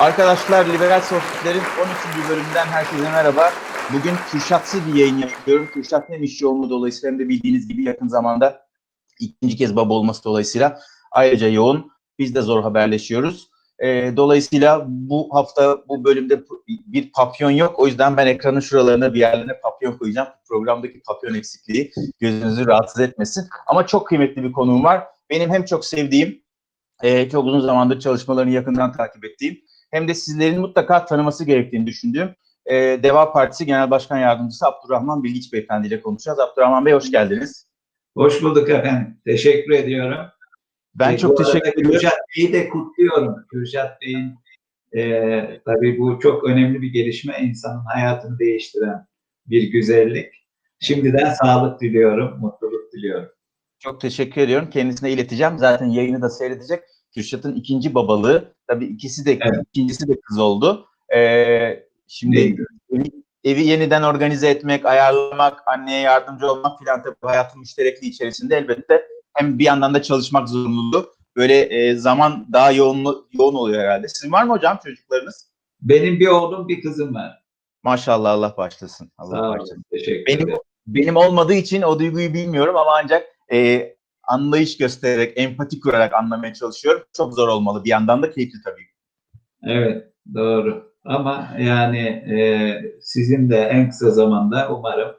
Arkadaşlar Liberal Sohbetler'in 12. bölümünden herkese merhaba. Bugün Kürşatsız bir yayın yapıyorum. Kürşat hem iş yoğunluğu dolayısıyla hem de bildiğiniz gibi yakın zamanda ikinci kez baba olması dolayısıyla ayrıca yoğun. Biz de zor haberleşiyoruz. E, dolayısıyla bu hafta bu bölümde bir papyon yok. O yüzden ben ekranın şuralarına bir yerlerine papyon koyacağım. Programdaki papyon eksikliği gözünüzü rahatsız etmesin. Ama çok kıymetli bir konuğum var. Benim hem çok sevdiğim, e, çok uzun zamandır çalışmalarını yakından takip ettiğim hem de sizlerin mutlaka tanıması gerektiğini düşündüğüm e, Deva Partisi Genel Başkan Yardımcısı Abdurrahman Bilgiç Beyefendi ile konuşacağız. Abdurrahman Bey hoş geldiniz. Hoş bulduk efendim. Teşekkür ediyorum. Ben E, çok teşekkür ederim. Kürşat Bey'i de kutluyorum. Kürşat Bey'in e, tabii bu çok önemli bir gelişme. insanın hayatını değiştiren bir güzellik. Şimdiden sağlık diliyorum, mutluluk diliyorum. Çok teşekkür ediyorum. Kendisine ileteceğim. Zaten yayını da seyredecek. Kürşat'ın ikinci babalığı. Tabii ikisi de Evet. ikincisi de kız oldu. Ee, şimdi evi, evi yeniden organize etmek, ayarlamak, anneye yardımcı olmak filan tabii hayatın müşterekliği içerisinde elbette hem bir yandan da çalışmak zorunluluğu. Böyle e, zaman daha yoğun yoğun oluyor herhalde. Sizin var mı hocam çocuklarınız? Benim bir oğlum, bir kızım var. Maşallah Allah başlasın. Allah Sağ başlasın. olun. Teşekkür Benim ederim. benim olmadığı için o duyguyu bilmiyorum ama ancak e, anlayış göstererek, empati kurarak anlamaya çalışıyorum. Çok zor olmalı. Bir yandan da keyifli tabii. Evet, doğru. Ama yani e, sizin de en kısa zamanda umarım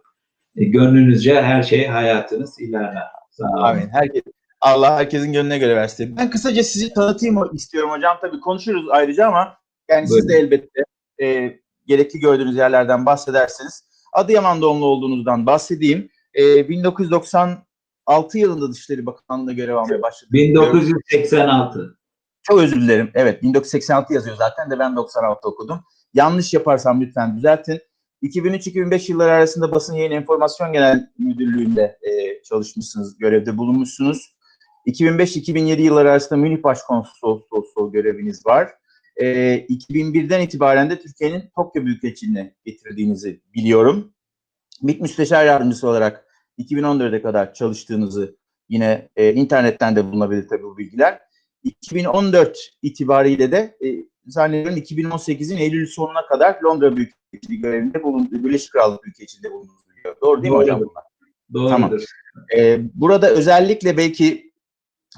e, gönlünüzce her şey hayatınız ilerler. Sağ olun. Amin. Herkes, Allah herkesin gönlüne göre versin. Ben kısaca sizi tanıtayım istiyorum hocam. Tabii konuşuruz ayrıca ama yani siz de Buyurun. elbette e, gerekli gördüğünüz yerlerden bahsederseniz. Adıyaman doğumlu olduğunuzdan bahsedeyim. E, 1996 yılında Dışişleri Bakanlığı'nda görev almaya başladım. 1986. Çok özür dilerim. Evet 1986 yazıyor zaten de ben 96 okudum. Yanlış yaparsam lütfen düzeltin. 2003-2005 yılları arasında Basın Yayın Enformasyon Genel Müdürlüğü'nde e, çalışmışsınız, görevde bulunmuşsunuz. 2005-2007 yılları arasında Münih Başkonsolosluğu göreviniz var. E, 2001'den itibaren de Türkiye'nin Tokyo Büyükelçiliğine getirdiğinizi biliyorum. MİT Müsteşar Yardımcısı olarak 2014'e kadar çalıştığınızı yine e, internetten de bulunabilir tabii bu bilgiler. 2014 itibariyle de e, zannediyorum 2018'in Eylül sonuna kadar Londra Büyükelçiliği görevinde bulundu. Birleşik Krallık Büyükelçiliğinde bulunduğunuzu biliyorum. Doğru değil mi hocam Doğrudur. bunlar? Doğrudur. Tamam. Ee, burada özellikle belki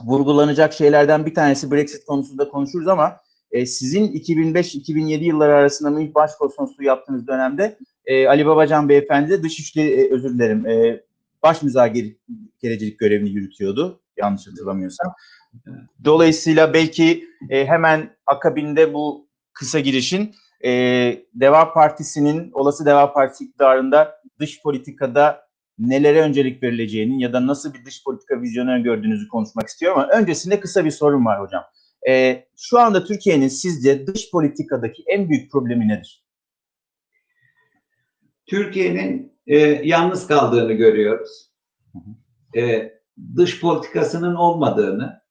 vurgulanacak şeylerden bir tanesi Brexit konusunda konuşuruz ama e, sizin 2005-2007 yılları arasında Münih Başkonsolosluğu yaptığınız dönemde e, Ali Babacan Beyefendi de Dışişleri, e, özür dilerim, e, baş müzakerecilik görevini yürütüyordu. Yanlış hatırlamıyorsam. Dolayısıyla belki e, hemen akabinde bu kısa girişin e, Deva Partisi'nin, olası Deva Partisi iktidarında dış politikada nelere öncelik verileceğinin ya da nasıl bir dış politika vizyonu gördüğünüzü konuşmak istiyorum ama öncesinde kısa bir sorum var hocam. Ee, şu anda Türkiye'nin sizce dış politikadaki en büyük problemi nedir? Türkiye'nin e, yalnız kaldığını görüyoruz. E, dış politikasının olmadığını,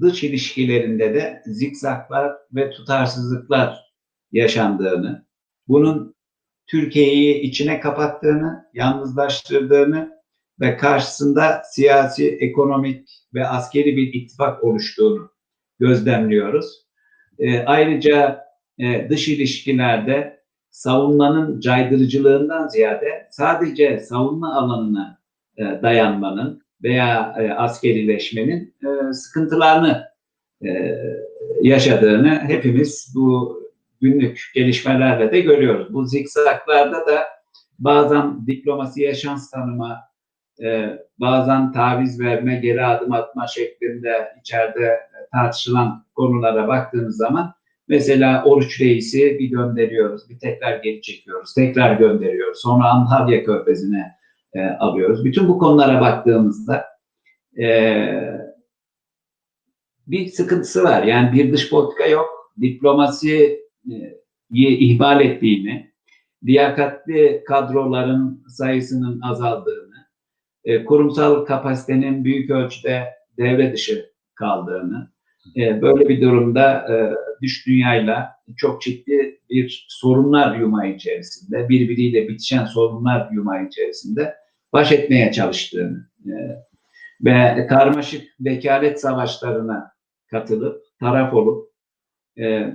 dış ilişkilerinde de zikzaklar ve tutarsızlıklar yaşandığını, bunun Türkiye'yi içine kapattığını, yalnızlaştırdığını ve karşısında siyasi, ekonomik ve askeri bir ittifak oluştuğunu gözlemliyoruz. E, ayrıca e, dış ilişkilerde savunmanın caydırıcılığından ziyade sadece savunma alanına e, dayanmanın veya e, askerileşmenin e, sıkıntılarını e, yaşadığını hepimiz bu günlük gelişmelerle de görüyoruz. Bu zikzaklarda da bazen diplomasiye şans tanıma, e, bazen taviz verme, geri adım atma şeklinde içeride tartışılan konulara baktığımız zaman mesela Oruç Reis'i bir gönderiyoruz, bir tekrar geri çekiyoruz, tekrar gönderiyoruz. Sonra Antalya Körfezi'ne e, alıyoruz. Bütün bu konulara baktığımızda e, bir sıkıntısı var. Yani bir dış politika yok. Diplomasiyi ihmal ettiğini, liyakatli kadroların sayısının azaldığını, e, kurumsal kapasitenin büyük ölçüde devre dışı kaldığını, e, böyle bir durumda e, dış dünyayla çok ciddi bir sorunlar yumağı içerisinde, birbiriyle bitişen sorunlar yumağı içerisinde baş etmeye çalıştığını e, ve karmaşık vekalet savaşlarına katılıp, taraf olup, e,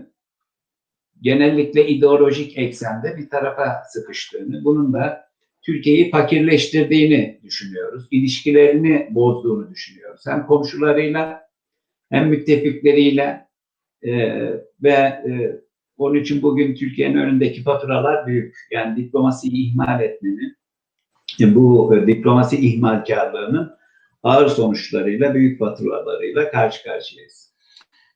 genellikle ideolojik eksende bir tarafa sıkıştığını, bunun da Türkiye'yi fakirleştirdiğini düşünüyoruz. İlişkilerini bozduğunu düşünüyoruz. Hem komşularıyla hem müttefikleriyle e, ve e, onun için bugün Türkiye'nin önündeki faturalar büyük. Yani diplomasiyi ihmal etmenin, e, bu e, diplomasi ihmalkarlığının ağır sonuçlarıyla, büyük faturalarıyla karşı karşıyayız.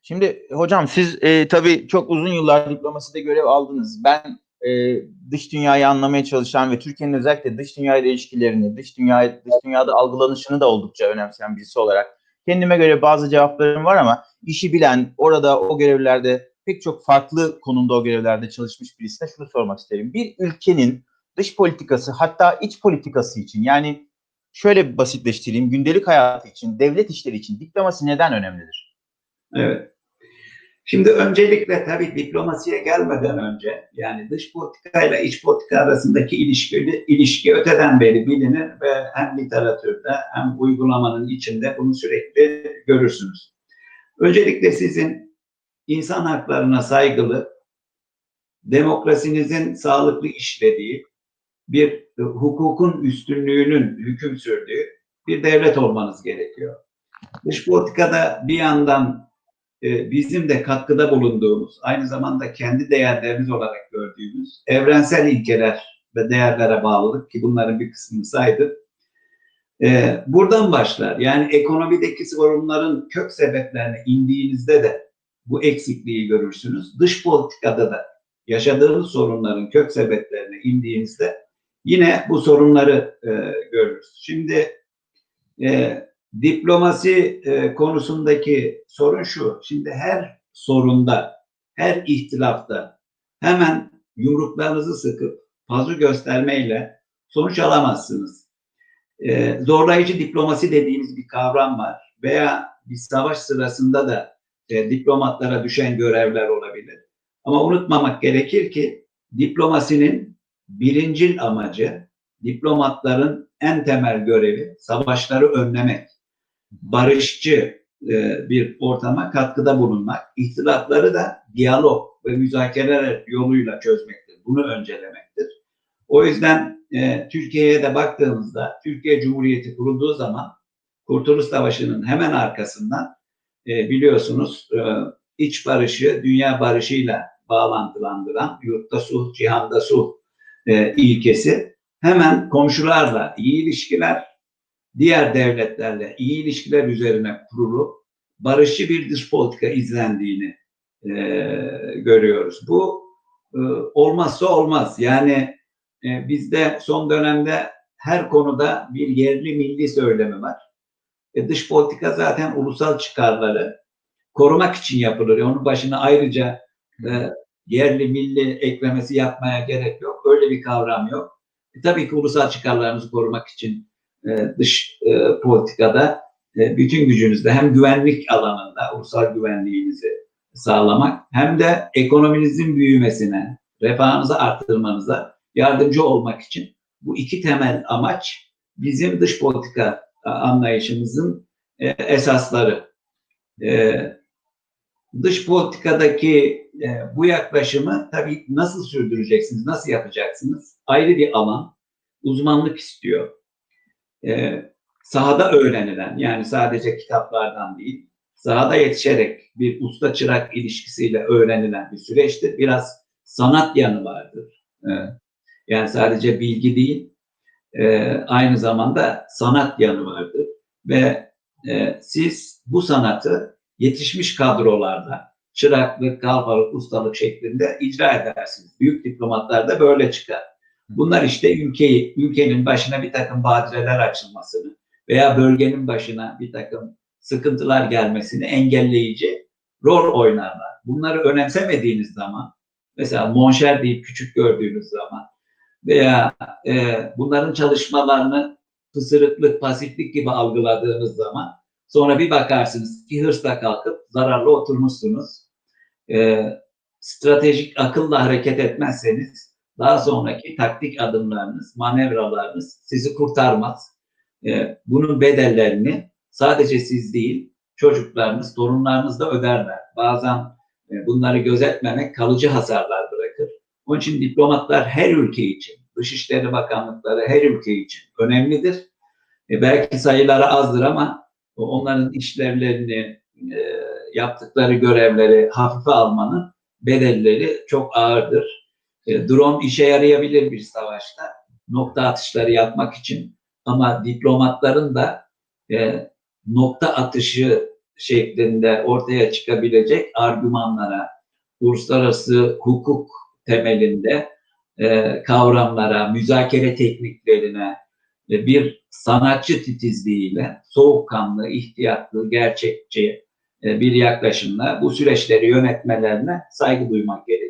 Şimdi hocam siz e, tabii çok uzun yıllar diplomaside görev aldınız. Ben e, dış dünyayı anlamaya çalışan ve Türkiye'nin özellikle dış dünyayla ilişkilerini, dış dünya dış dünyada algılanışını da oldukça önemseyen birisi olarak kendime göre bazı cevaplarım var ama işi bilen, orada o görevlerde pek çok farklı konumda o görevlerde çalışmış birisine şunu sormak isterim. Bir ülkenin dış politikası hatta iç politikası için yani şöyle basitleştireyim gündelik hayatı için, devlet işleri için diplomasi neden önemlidir? Evet. Şimdi öncelikle tabii diplomasiye gelmeden önce yani dış politika ile iç politika arasındaki ilişki, ilişki öteden beri bilinir ve hem literatürde hem uygulamanın içinde bunu sürekli görürsünüz. Öncelikle sizin insan haklarına saygılı, demokrasinizin sağlıklı işlediği, bir hukukun üstünlüğünün hüküm sürdüğü bir devlet olmanız gerekiyor. Dış politikada bir yandan e, bizim de katkıda bulunduğumuz, aynı zamanda kendi değerlerimiz olarak gördüğümüz evrensel ilkeler ve değerlere bağlılık ki bunların bir kısmını saydık. E, buradan başlar. Yani ekonomideki sorunların kök sebeplerine indiğinizde de bu eksikliği görürsünüz. Dış politikada da yaşadığımız sorunların kök sebeplerine indiğinizde yine bu sorunları e, görürüz. Şimdi e, diplomasi e, konusundaki sorun şu. Şimdi her sorunda, her ihtilafta hemen yumruklarınızı sıkıp fazla göstermeyle sonuç alamazsınız. E, zorlayıcı diplomasi dediğimiz bir kavram var veya bir savaş sırasında da e, diplomatlara düşen görevler olabilir. Ama unutmamak gerekir ki diplomasinin birincil amacı diplomatların en temel görevi savaşları önlemek, barışçı e, bir ortama katkıda bulunmak, ihtilafları da diyalog ve müzakereler yoluyla çözmektir. Bunu öncelemektir. O yüzden e, Türkiye'ye de baktığımızda Türkiye Cumhuriyeti kurulduğu zaman Kurtuluş Savaşı'nın hemen arkasından e, biliyorsunuz e, iç barışı dünya barışıyla bağlantılandıran yurtta sulh, cihanda sulh e, ilkesi hemen komşularla iyi ilişkiler, diğer devletlerle iyi ilişkiler üzerine kurulu barışçı bir dış politika izlendiğini e, görüyoruz. Bu e, olmazsa olmaz. Yani e, bizde son dönemde her konuda bir yerli milli söylemi var. E, dış politika zaten ulusal çıkarları korumak için yapılır. Onun başına ayrıca e, yerli milli eklemesi yapmaya gerek yok. Öyle bir kavram yok. E, tabii ki ulusal çıkarlarımızı korumak için e, dış e, politikada e, bütün gücünüzle hem güvenlik alanında ulusal güvenliğinizi sağlamak hem de ekonominizin büyümesine, refahınızı arttırmanıza yardımcı olmak için bu iki temel amaç bizim dış politika anlayışımızın esasları. Dış politikadaki bu yaklaşımı tabii nasıl sürdüreceksiniz, nasıl yapacaksınız? Ayrı bir alan, uzmanlık istiyor. E, sahada öğrenilen, yani sadece kitaplardan değil, sahada yetişerek bir usta çırak ilişkisiyle öğrenilen bir süreçtir. Biraz sanat yanı vardır. E, yani sadece bilgi değil, e, aynı zamanda sanat yanı vardır. Ve e, siz bu sanatı yetişmiş kadrolarda çıraklık, kalfalık, ustalık şeklinde icra edersiniz. Büyük diplomatlar da böyle çıkar. Bunlar işte ülkeyi, ülkenin başına bir takım badireler açılmasını veya bölgenin başına bir takım sıkıntılar gelmesini engelleyici rol oynarlar. Bunları önemsemediğiniz zaman, mesela monşer deyip küçük gördüğünüz zaman veya e, bunların çalışmalarını pısırıklık, pasiflik gibi algıladığınız zaman sonra bir bakarsınız ki hırsla kalkıp zararlı oturmuşsunuz. E, stratejik akılla hareket etmezseniz daha sonraki taktik adımlarınız, manevralarınız sizi kurtarmaz. E, bunun bedellerini sadece siz değil, çocuklarınız, torunlarınız da öderler. Bazen E, bunları gözetmemek kalıcı hasarlar bırakır. Onun için diplomatlar her ülke için, Dışişleri Bakanlıkları her ülke için önemlidir. E, belki sayıları azdır ama onların işlevlerini, e, yaptıkları görevleri hafife almanın bedelleri çok ağırdır. E, drone işe yarayabilir bir savaşta nokta atışları yapmak için ama diplomatların da e, nokta atışı şeklinde ortaya çıkabilecek argümanlara, uluslararası hukuk temelinde e, kavramlara, müzakere tekniklerine e, bir sanatçı titizliğiyle soğukkanlı, ihtiyatlı, gerçekçi e, bir yaklaşımla bu süreçleri yönetmelerine saygı duymak gerekir.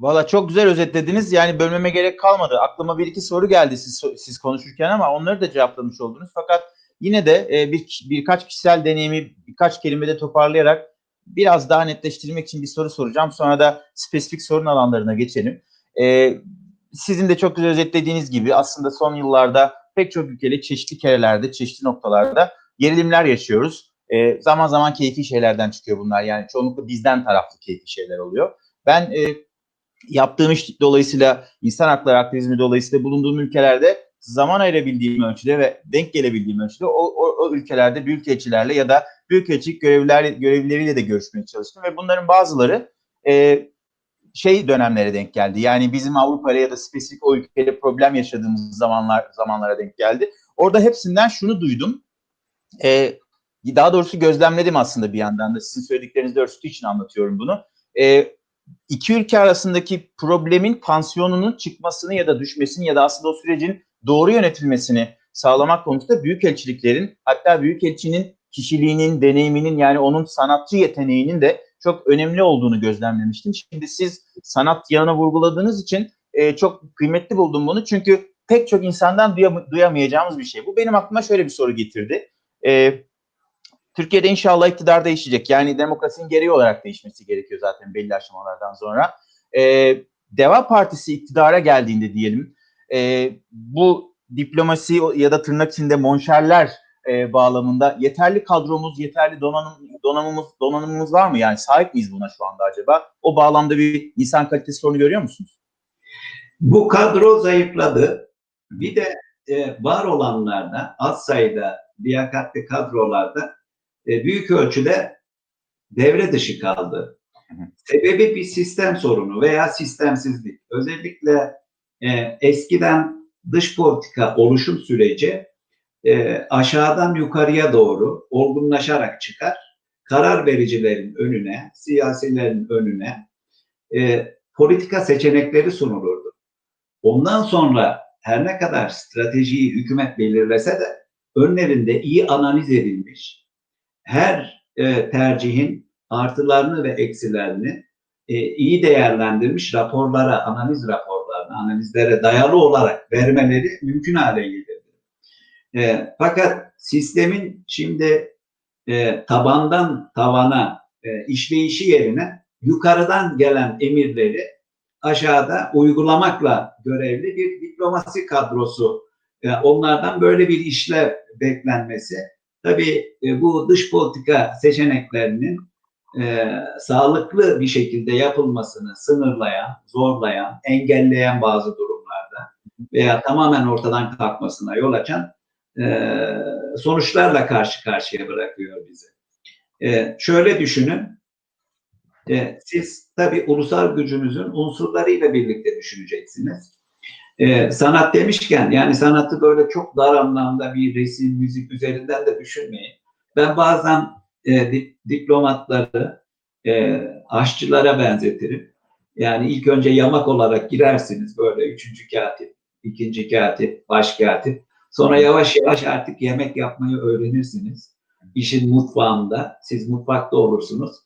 Valla çok güzel özetlediniz. Yani bölmeme gerek kalmadı. Aklıma bir iki soru geldi siz, siz konuşurken ama onları da cevaplamış oldunuz. Fakat yine de e, bir birkaç kişisel deneyimi birkaç kelimede toparlayarak biraz daha netleştirmek için bir soru soracağım. Sonra da spesifik sorun alanlarına geçelim. E, sizin de çok güzel özetlediğiniz gibi aslında son yıllarda pek çok ülkede çeşitli kerelerde, çeşitli noktalarda gerilimler yaşıyoruz. E, zaman zaman keyfi şeylerden çıkıyor bunlar. Yani çoğunlukla bizden taraflı keyfi şeyler oluyor. Ben e, yaptığım iş dolayısıyla insan hakları aktivizmi dolayısıyla bulunduğum ülkelerde zaman ayırabildiğim ölçüde ve denk gelebildiğim ölçüde o, o, o ülkelerde büyükelçilerle ya da büyükelçilik görevliler, görevlileriyle de görüşmeye çalıştım ve bunların bazıları e, şey dönemlere denk geldi. Yani bizim Avrupa ya da spesifik o ülkede problem yaşadığımız zamanlar zamanlara denk geldi. Orada hepsinden şunu duydum. E, daha doğrusu gözlemledim aslında bir yandan da sizin söyledikleriniz örtüsü için anlatıyorum bunu. E, iki ülke arasındaki problemin pansiyonunun çıkmasını ya da düşmesini ya da aslında o sürecin doğru yönetilmesini sağlamak konusunda büyükelçiliklerin hatta büyükelçinin kişiliğinin, deneyiminin yani onun sanatçı yeteneğinin de çok önemli olduğunu gözlemlemiştim. Şimdi siz sanat yanına vurguladığınız için e, çok kıymetli buldum bunu. Çünkü pek çok insandan duyam- duyamayacağımız bir şey. Bu benim aklıma şöyle bir soru getirdi. E, Türkiye'de inşallah iktidar değişecek. Yani demokrasinin gereği olarak değişmesi gerekiyor zaten belli aşamalardan sonra. E, Deva Partisi iktidara geldiğinde diyelim e, bu diplomasi ya da tırnak içinde monşerler e, bağlamında yeterli kadromuz, yeterli donanım, donanımımız, donanımımız var mı? Yani sahip miyiz buna şu anda acaba? O bağlamda bir insan kalitesi sorunu görüyor musunuz? Bu kadro zayıfladı. Bir de e, var olanlarda az sayıda liyakatli kadrolarda e, büyük ölçüde devre dışı kaldı. Sebebi bir sistem sorunu veya sistemsizlik. Özellikle e, eskiden dış politika oluşum süreci e, aşağıdan yukarıya doğru olgunlaşarak çıkar. Karar vericilerin önüne, siyasilerin önüne e, politika seçenekleri sunulurdu. Ondan sonra her ne kadar stratejiyi hükümet belirlese de önlerinde iyi analiz edilmiş, her e, tercihin artılarını ve eksilerini e, iyi değerlendirmiş raporlara, analiz raporlarına, analizlere dayalı olarak vermeleri mümkün hale getirdi. E, fakat sistemin şimdi e, tabandan tavana e, işleyişi yerine yukarıdan gelen emirleri aşağıda uygulamakla görevli bir diplomasi kadrosu. E, onlardan böyle bir işlev beklenmesi tabii e, bu dış politika seçeneklerinin e, sağlıklı bir şekilde yapılmasını sınırlayan, zorlayan, engelleyen bazı durumlarda veya tamamen ortadan kalkmasına yol açan e, sonuçlarla karşı karşıya bırakıyor bizi. E, şöyle düşünün, e, siz tabii ulusal gücünüzün unsurlarıyla birlikte düşüneceksiniz. E, sanat demişken yani sanatı böyle çok dar anlamda bir resim, müzik üzerinden de düşünmeyin. Ben bazen e, diplomatları e, aşçılara benzetirim. Yani ilk önce yamak olarak girersiniz böyle üçüncü katip, ikinci katip, baş katip. Sonra yavaş yavaş artık yemek yapmayı öğrenirsiniz. İşin mutfağında, siz mutfakta olursunuz.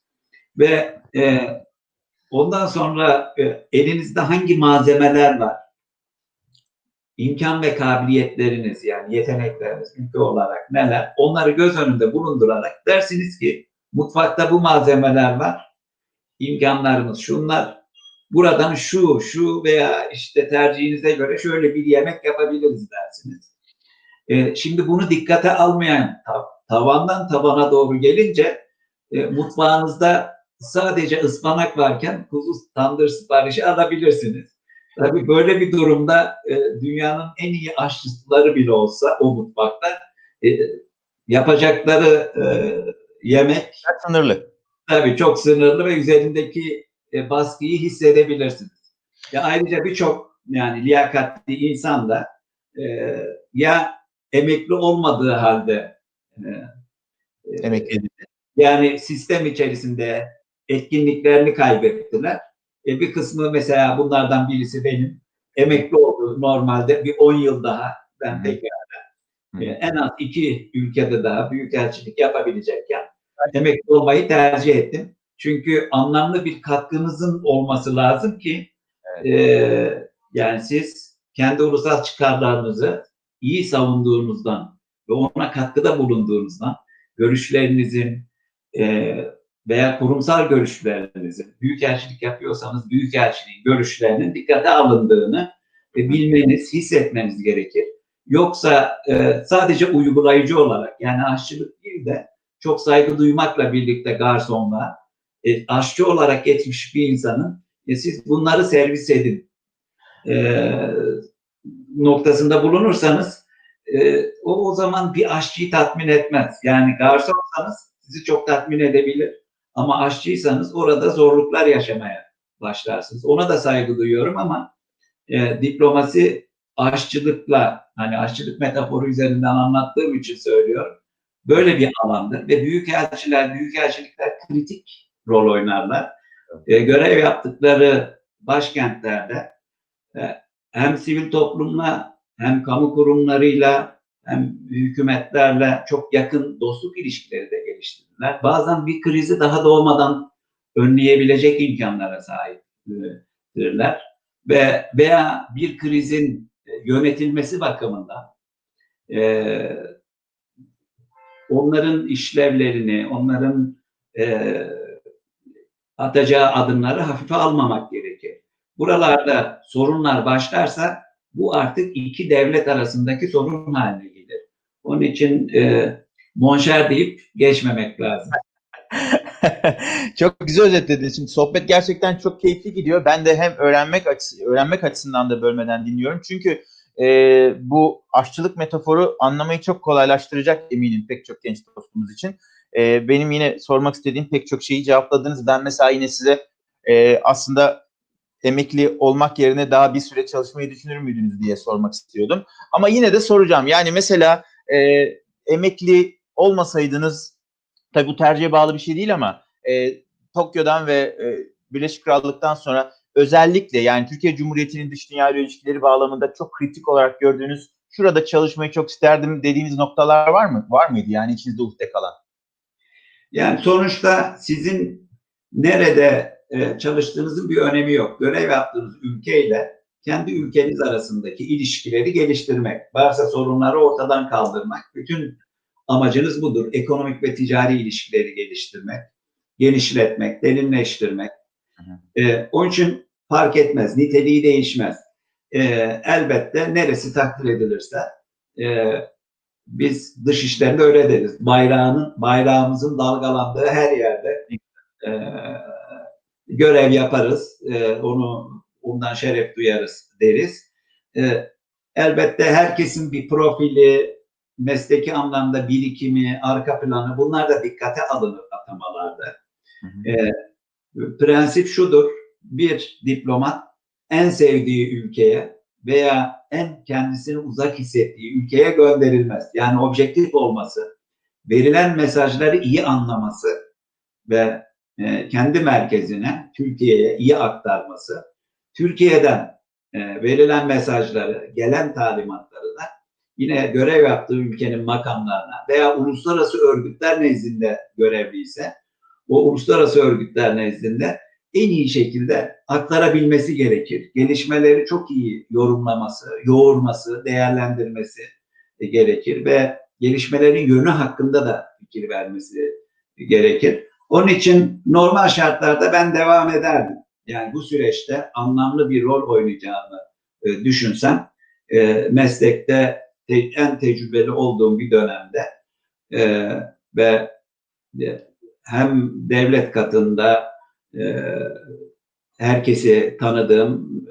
Ve e, ondan sonra e, elinizde hangi malzemeler var? İmkan ve kabiliyetleriniz yani yetenekleriniz ülke olarak neler onları göz önünde bulundurarak dersiniz ki mutfakta bu malzemeler var imkanlarımız şunlar buradan şu şu veya işte tercihinize göre şöyle bir yemek yapabiliriz dersiniz. Ee, şimdi bunu dikkate almayan tavandan tabana doğru gelince e, mutfağınızda sadece ıspanak varken kuzu tandır siparişi alabilirsiniz. Tabii böyle bir durumda e, dünyanın en iyi aşçıları bile olsa o mutfakta e, yapacakları e, yemek Sınırlı. tabii çok sınırlı ve üzerindeki e, baskıyı hissedebilirsiniz. Ya ayrıca birçok yani liyakatli insan da e, ya emekli olmadığı halde e, Emekli edildi. yani sistem içerisinde etkinliklerini kaybettiler. E, bir kısmı mesela bunlardan birisi benim. Emekli oldu normalde bir 10 yıl daha ben tekrar e, en az iki ülkede daha büyükelçilik yapabilecekken emekli olmayı tercih ettim. Çünkü anlamlı bir katkınızın olması lazım ki e, yani siz kendi ulusal çıkarlarınızı iyi savunduğunuzdan ve ona katkıda bulunduğunuzdan görüşlerinizin e, veya kurumsal görüşlerinizin büyükelçilik yapıyorsanız büyükelçiliğin görüşlerinin dikkate alındığını e, bilmeniz, hissetmeniz gerekir. Yoksa e, sadece uygulayıcı olarak yani aşçılık değil de çok saygı duymakla birlikte garsonla e, aşçı olarak geçmiş bir insanın e, siz bunları servis edin e, noktasında bulunursanız e, o o zaman bir aşçıyı tatmin etmez. Yani garsonsanız sizi çok tatmin edebilir. Ama aşçıysanız orada zorluklar yaşamaya başlarsınız. Ona da saygı duyuyorum ama e, diplomasi aşçılıkla hani aşçılık metaforu üzerinden anlattığım için söylüyorum. Böyle bir alandır ve büyükelçiler, büyükelçilikler kritik rol oynarlar. E, görev yaptıkları başkentlerde e, hem sivil toplumla hem kamu kurumlarıyla hem hükümetlerle çok yakın dostluk ilişkileri de geliştirdiler. Bazen bir krizi daha doğmadan önleyebilecek imkanlara sahiptirler ve veya bir krizin e, yönetilmesi bakımından e, onların işlevlerini, onların e, atacağı adımları hafife almamak gerekir. Buralarda sorunlar başlarsa bu artık iki devlet arasındaki sorun haline. Onun için e, monşer deyip geçmemek lazım. çok güzel özetlediniz. Şimdi sohbet gerçekten çok keyifli gidiyor. Ben de hem öğrenmek açısı, öğrenmek açısından da bölmeden dinliyorum. Çünkü e, bu aşçılık metaforu anlamayı çok kolaylaştıracak eminim pek çok genç dostumuz için. E, benim yine sormak istediğim pek çok şeyi cevapladınız. Ben mesela yine size e, aslında emekli olmak yerine daha bir süre çalışmayı düşünür müydünüz diye sormak istiyordum. Ama yine de soracağım. Yani mesela e, emekli olmasaydınız tabii bu tercihe bağlı bir şey değil ama e, Tokyo'dan ve e, Birleşik Krallık'tan sonra özellikle yani Türkiye Cumhuriyeti'nin dış dünya ile ilişkileri bağlamında çok kritik olarak gördüğünüz şurada çalışmayı çok isterdim dediğiniz noktalar var mı? Var mıydı yani içinizde uhde kalan? Yani sonuçta sizin nerede e, çalıştığınızın bir önemi yok. Görev yaptığınız ülkeyle kendi ülkeniz arasındaki ilişkileri geliştirmek, varsa sorunları ortadan kaldırmak. Bütün amacınız budur. Ekonomik ve ticari ilişkileri geliştirmek, genişletmek, derinleştirmek. Hı E, onun için fark etmez, niteliği değişmez. E, elbette neresi takdir edilirse e, biz dış işlerinde öyle deriz. Bayrağının, bayrağımızın dalgalandığı her yerde e, görev yaparız. E, onu ondan şeref duyarız deriz. E, elbette herkesin bir profili, mesleki anlamda birikimi, arka planı bunlar da dikkate alınır atamalarda. Hı hı. E, prensip şudur. Bir diplomat en sevdiği ülkeye veya en kendisini uzak hissettiği ülkeye gönderilmez. Yani objektif olması, verilen mesajları iyi anlaması ve e, kendi merkezine, Türkiye'ye iyi aktarması, Türkiye'den e, verilen mesajları, gelen talimatları da yine görev yaptığı ülkenin makamlarına veya uluslararası örgütler nezdinde görevliyse o uluslararası örgütler nezdinde en iyi şekilde aktarabilmesi gerekir. Gelişmeleri çok iyi yorumlaması, yoğurması, değerlendirmesi gerekir ve gelişmelerin yönü hakkında da fikir vermesi gerekir. Onun için normal şartlarda ben devam ederdim. Yani bu süreçte anlamlı bir rol oynayacağını e, düşünsem e, meslekte te, en tecrübeli olduğum bir dönemde e, ve e, hem devlet katında e, herkesi tanıdığım,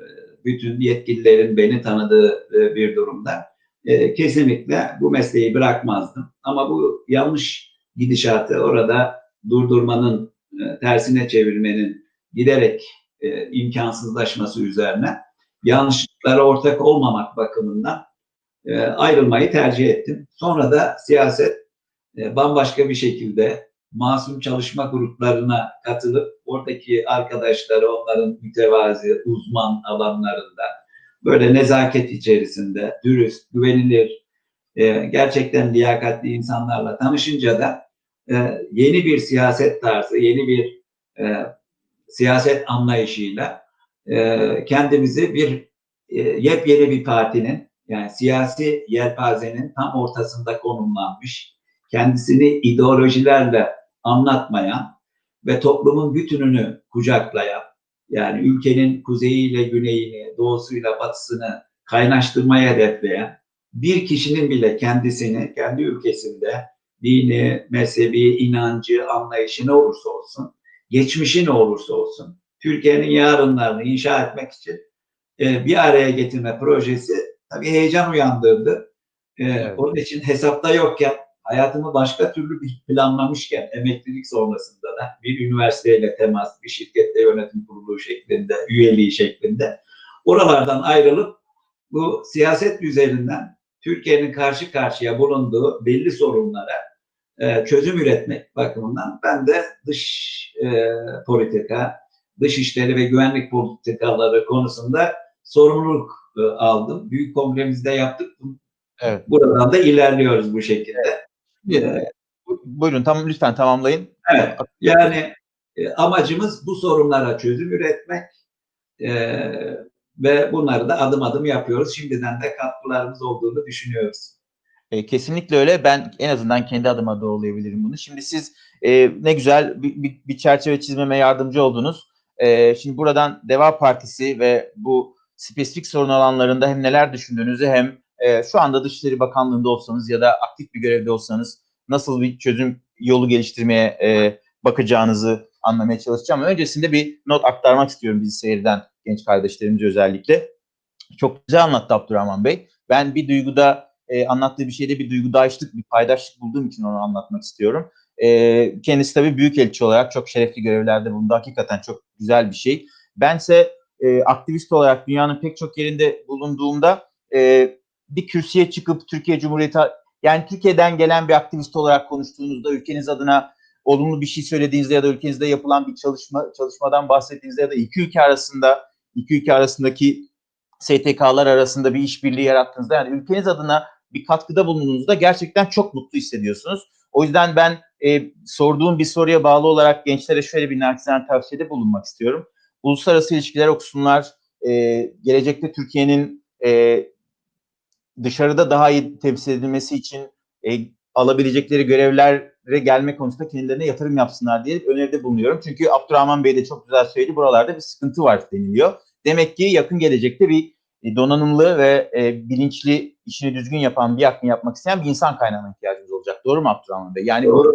bütün yetkililerin beni tanıdığı e, bir durumda e, kesinlikle bu mesleği bırakmazdım. Ama bu yanlış gidişatı orada durdurmanın, e, tersine çevirmenin giderek e, imkansızlaşması üzerine yanlışlıklara ortak olmamak bakımından e, ayrılmayı tercih ettim. Sonra da siyaset e, bambaşka bir şekilde masum çalışma gruplarına katılıp oradaki arkadaşları onların mütevazi uzman alanlarında böyle nezaket içerisinde dürüst, güvenilir, e, gerçekten liyakatli insanlarla tanışınca da e, yeni bir siyaset tarzı, yeni bir e, siyaset anlayışıyla e, kendimizi bir e, yepyeni bir partinin yani siyasi yelpazenin tam ortasında konumlanmış, kendisini ideolojilerle anlatmayan ve toplumun bütününü kucaklayan, yani ülkenin kuzeyiyle güneyini, doğusuyla batısını kaynaştırmaya hedefleyen bir kişinin bile kendisini kendi ülkesinde dini, mezhebi, inancı, anlayışı ne olursa olsun, geçmişi ne olursa olsun, Türkiye'nin yarınlarını inşa etmek için e, bir araya getirme projesi tabii heyecan uyandırdı. E, Evet. Onun için hesapta yokken, hayatımı başka türlü planlamışken, emeklilik sonrasında da bir üniversiteyle temas, bir şirkette yönetim kurulu şeklinde, üyeliği şeklinde oralardan ayrılıp bu siyaset üzerinden Türkiye'nin karşı karşıya bulunduğu belli sorunlara e, çözüm üretmek bakımından ben de dış e, politika, dış işleri ve güvenlik politikaları konusunda sorumluluk e, aldım. Büyük kongremizde yaptık. Evet. Buradan da ilerliyoruz bu şekilde. Evet. Bu- Buyurun tam lütfen tamamlayın. Evet, yani e, amacımız bu sorunlara çözüm üretmek e, ve bunları da adım adım yapıyoruz. Şimdiden de katkılarımız olduğunu düşünüyoruz. E, kesinlikle öyle. Ben en azından kendi adıma doğrulayabilirim bunu. Şimdi siz e, ne güzel bir, bir, bir çerçeve çizmeme yardımcı oldunuz. E, şimdi buradan Deva Partisi ve bu spesifik sorun alanlarında hem neler düşündüğünüzü hem e, şu anda Dışişleri Bakanlığı'nda olsanız ya da aktif bir görevde olsanız nasıl bir çözüm yolu geliştirmeye e, bakacağınızı anlamaya çalışacağım. Öncesinde bir not aktarmak istiyorum bizi seyreden genç kardeşlerimize özellikle. Çok güzel anlattı Abdurrahman Bey. Ben bir duyguda e, anlattığı bir şeyde bir duygudaşlık, bir paydaşlık bulduğum için onu anlatmak istiyorum. E, kendisi tabii büyükelçi olarak çok şerefli görevlerde bulundu. Hakikaten çok güzel bir şey. Bense e, aktivist olarak dünyanın pek çok yerinde bulunduğumda e, bir kürsüye çıkıp Türkiye Cumhuriyeti yani Türkiye'den gelen bir aktivist olarak konuştuğunuzda ülkeniz adına olumlu bir şey söylediğinizde ya da ülkenizde yapılan bir çalışma çalışmadan bahsettiğinizde ya da iki ülke arasında iki ülke arasındaki STK'lar arasında bir işbirliği yarattığınızda yani ülkeniz adına bir katkıda bulunduğunuzda gerçekten çok mutlu hissediyorsunuz. O yüzden ben e, sorduğum bir soruya bağlı olarak gençlere şöyle bir naçizane tavsiyede bulunmak istiyorum. Uluslararası ilişkiler okusunlar. E, gelecekte Türkiye'nin e, dışarıda daha iyi temsil edilmesi için e, alabilecekleri görevlere gelme konusunda kendilerine yatırım yapsınlar diye öneride bulunuyorum. Çünkü Abdurrahman Bey de çok güzel söyledi. Buralarda bir sıkıntı var deniliyor. Demek ki yakın gelecekte bir donanımlı ve e, bilinçli işini düzgün yapan bir yakın yapmak isteyen bir insan kaynağına ihtiyacımız olacak. Doğru mu Abdurrahman Bey? Yani Doğru.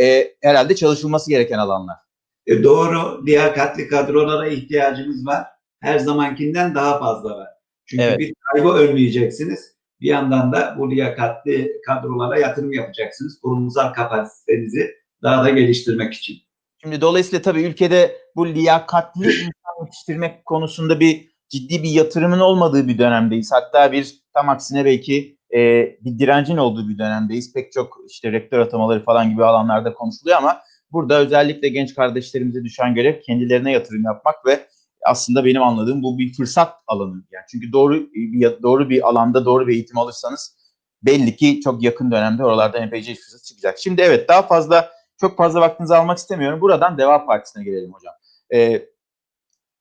e, herhalde çalışılması gereken alanlar. E, doğru, liyakatli kadrolara ihtiyacımız var. Her zamankinden daha fazla var. Çünkü Evet. bir kaybı önleyeceksiniz. Bir yandan da bu liyakatli kadrolara yatırım yapacaksınız. Kurumsal kapasitenizi daha da geliştirmek için. Şimdi dolayısıyla tabii ülkede bu liyakatli insan yetiştirmek konusunda bir ciddi bir yatırımın olmadığı bir dönemdeyiz. Hatta bir tam aksine belki e, bir direncin olduğu bir dönemdeyiz. Pek çok işte rektör atamaları falan gibi alanlarda konuşuluyor ama burada özellikle genç kardeşlerimize düşen görev kendilerine yatırım yapmak ve aslında benim anladığım bu bir fırsat alanı. Yani çünkü doğru bir doğru bir alanda doğru bir eğitim alırsanız belli ki çok yakın dönemde oralardan epeyce fırsat çıkacak. Şimdi evet daha fazla çok fazla vaktinizi almak istemiyorum. Buradan Deva Partisi'ne gelelim hocam. Ee,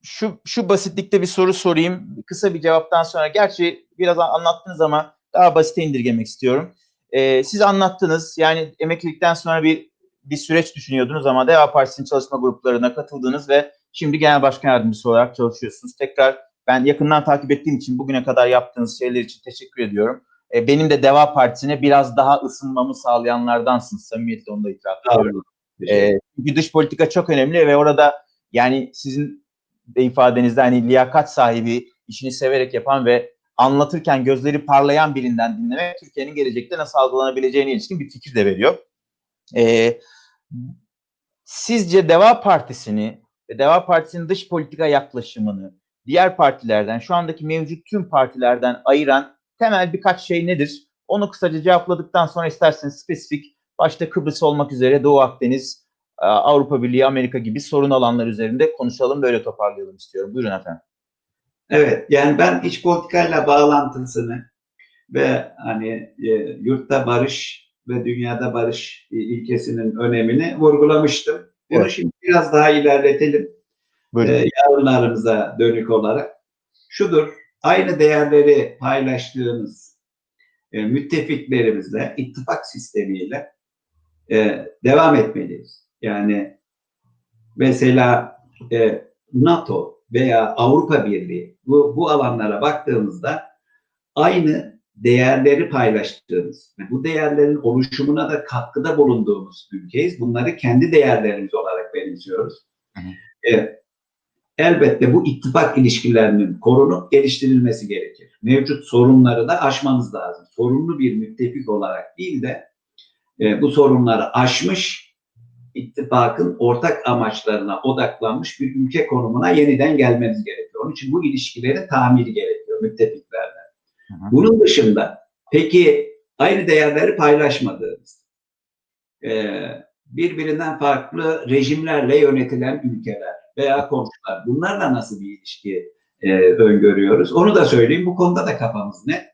şu şu basitlikte bir soru sorayım. Kısa bir cevaptan sonra gerçi biraz anlattınız ama daha basite indirgemek istiyorum. Ee, siz anlattınız. Yani emeklilikten sonra bir bir süreç düşünüyordunuz ama Deva Partisi'nin çalışma gruplarına katıldınız ve şimdi genel başkan yardımcısı olarak çalışıyorsunuz. Tekrar ben yakından takip ettiğim için bugüne kadar yaptığınız şeyler için teşekkür ediyorum. Ee, benim de Deva Partisi'ne biraz daha ısınmamı sağlayanlardansınız. Samimiyetle onu da itiraf ediyorum. Ee, çünkü dış politika çok önemli ve orada Yani sizin ifadenizde hani liyakat sahibi, işini severek yapan ve anlatırken gözleri parlayan birinden dinlemek Türkiye'nin gelecekte nasıl algılanabileceğine ilişkin bir fikir de veriyor. Ee, sizce Deva Partisi'ni ve Deva Partisi'nin dış politika yaklaşımını diğer partilerden, şu andaki mevcut tüm partilerden ayıran temel birkaç şey nedir? Onu kısaca cevapladıktan sonra isterseniz spesifik başta Kıbrıs olmak üzere Doğu Akdeniz, Avrupa Birliği, Amerika gibi sorun alanlar üzerinde konuşalım, böyle toparlayalım istiyorum. Buyurun efendim. Evet, yani ben iç politikayla bağlantısını ve hani e, yurtta barış ve dünyada barış ilkesinin önemini vurgulamıştım. Bunu evet. şimdi biraz daha ilerletelim. Buyurun. E, yarınlarımıza dönük olarak. Şudur, aynı değerleri paylaştığımız e, müttefiklerimizle, ittifak sistemiyle e, devam etmeliyiz. Yani mesela e, NATO veya Avrupa Birliği bu, bu alanlara baktığımızda aynı değerleri paylaştığımız, bu değerlerin oluşumuna da katkıda bulunduğumuz ülkeyiz. Bunları kendi değerlerimiz olarak benimsiyoruz. Hı hı. E, elbette bu ittifak ilişkilerinin korunup geliştirilmesi gerekir. Mevcut sorunları da aşmamız lazım. Sorunlu bir müttefik olarak değil de e, bu sorunları aşmış, ittifakın ortak amaçlarına odaklanmış bir ülke konumuna yeniden gelmemiz gerekiyor. Onun için bu ilişkilerin tamiri gerekiyor müttefiklerle. Bunun dışında peki aynı değerleri paylaşmadığımız, e, birbirinden farklı rejimlerle yönetilen ülkeler veya komşular bunlarla nasıl bir ilişki e, öngörüyoruz? Onu da söyleyeyim. Bu konuda da kafamız ne?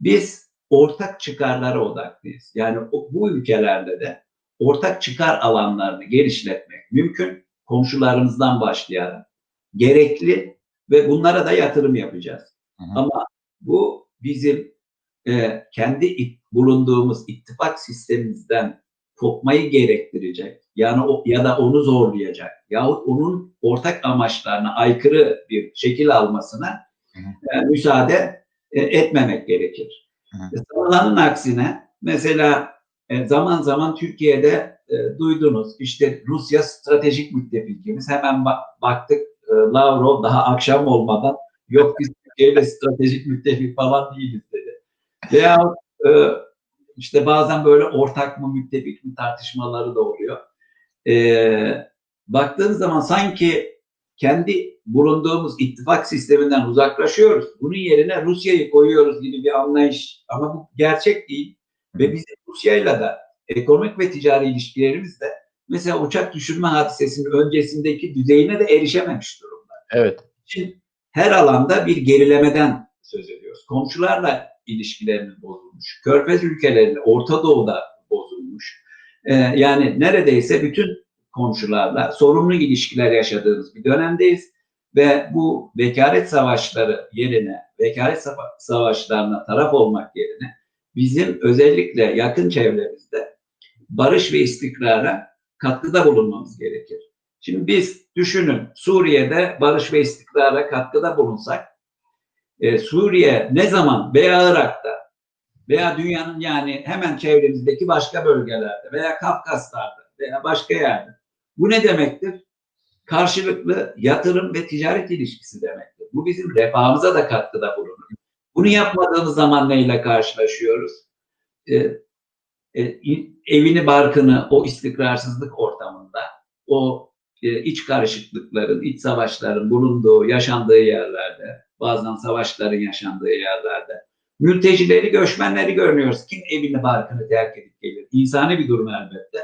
Biz ortak çıkarlara odaklıyız. Yani bu ülkelerde de ortak çıkar alanlarını genişletmek mümkün. Komşularımızdan başlayarak gerekli ve bunlara da yatırım yapacağız. Hı hı. Ama bu bizim e, kendi bulunduğumuz ittifak sistemimizden kopmayı gerektirecek. Yani o, ya da onu zorlayacak. Yahut onun ortak amaçlarına aykırı bir şekil almasına hı hı. E, müsaade e, etmemek gerekir. Sanılanın aksine mesela e, zaman zaman Türkiye'de e, duydunuz işte Rusya stratejik müttefikimiz hemen ba- baktık e, Lavrov daha akşam olmadan yok biz Türkiye'yle stratejik müttefik falan değiliz dedi. Veya e, işte bazen böyle ortak mı müttefik mi tartışmaları da oluyor. E, baktığınız zaman sanki kendi bulunduğumuz ittifak sisteminden uzaklaşıyoruz. Bunun yerine Rusya'yı koyuyoruz gibi bir anlayış. Ama bu gerçek değil. Ve biz Rusya'yla da ekonomik ve ticari ilişkilerimiz de mesela uçak düşürme hadisesinin öncesindeki düzeyine de erişememiş durumda. Evet. Şimdi her alanda bir gerilemeden söz ediyoruz. Komşularla ilişkilerimiz bozulmuş. Körfez ülkeleriyle Orta Doğu'da bozulmuş. Ee, yani neredeyse bütün komşularla sorunlu ilişkiler yaşadığımız bir dönemdeyiz ve bu vekalet savaşları yerine, vekalet savaşlarına taraf olmak yerine bizim özellikle yakın çevremizde barış ve istikrara katkıda bulunmamız gerekir. Şimdi biz düşünün Suriye'de barış ve istikrara katkıda bulunsak e, Suriye ne zaman veya Irak'ta veya dünyanın yani hemen çevremizdeki başka bölgelerde veya Kafkaslar'da veya başka yerde bu ne demektir? Karşılıklı yatırım ve ticaret ilişkisi demektir. Bu bizim refahımıza da katkıda bulunur. Bunu yapmadığımız zaman neyle karşılaşıyoruz? Ee, e, evini barkını o istikrarsızlık ortamında, o e, iç karışıklıkların, iç savaşların bulunduğu, yaşandığı yerlerde, bazen savaşların yaşandığı yerlerde, mültecileri, göçmenleri görmüyoruz. Kim evini barkını terk edip gelir? İnsani bir durum elbette.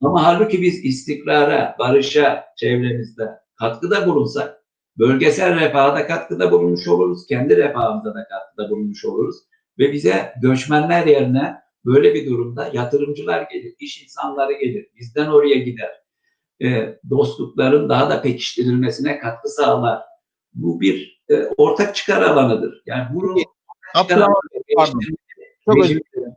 Ama halbuki biz istikrara, barışa çevremizde katkıda bulunsak bölgesel refaha da katkıda bulunmuş oluruz. Kendi refahımıza da katkıda bulunmuş oluruz. Ve bize göçmenler yerine böyle bir durumda yatırımcılar gelir, iş insanları gelir. Bizden oraya gider. E, dostlukların daha da pekiştirilmesine katkı sağlar. Bu bir e, ortak çıkar alanıdır. Yani bunu Abdullah, pardon. Çok özür dilerim.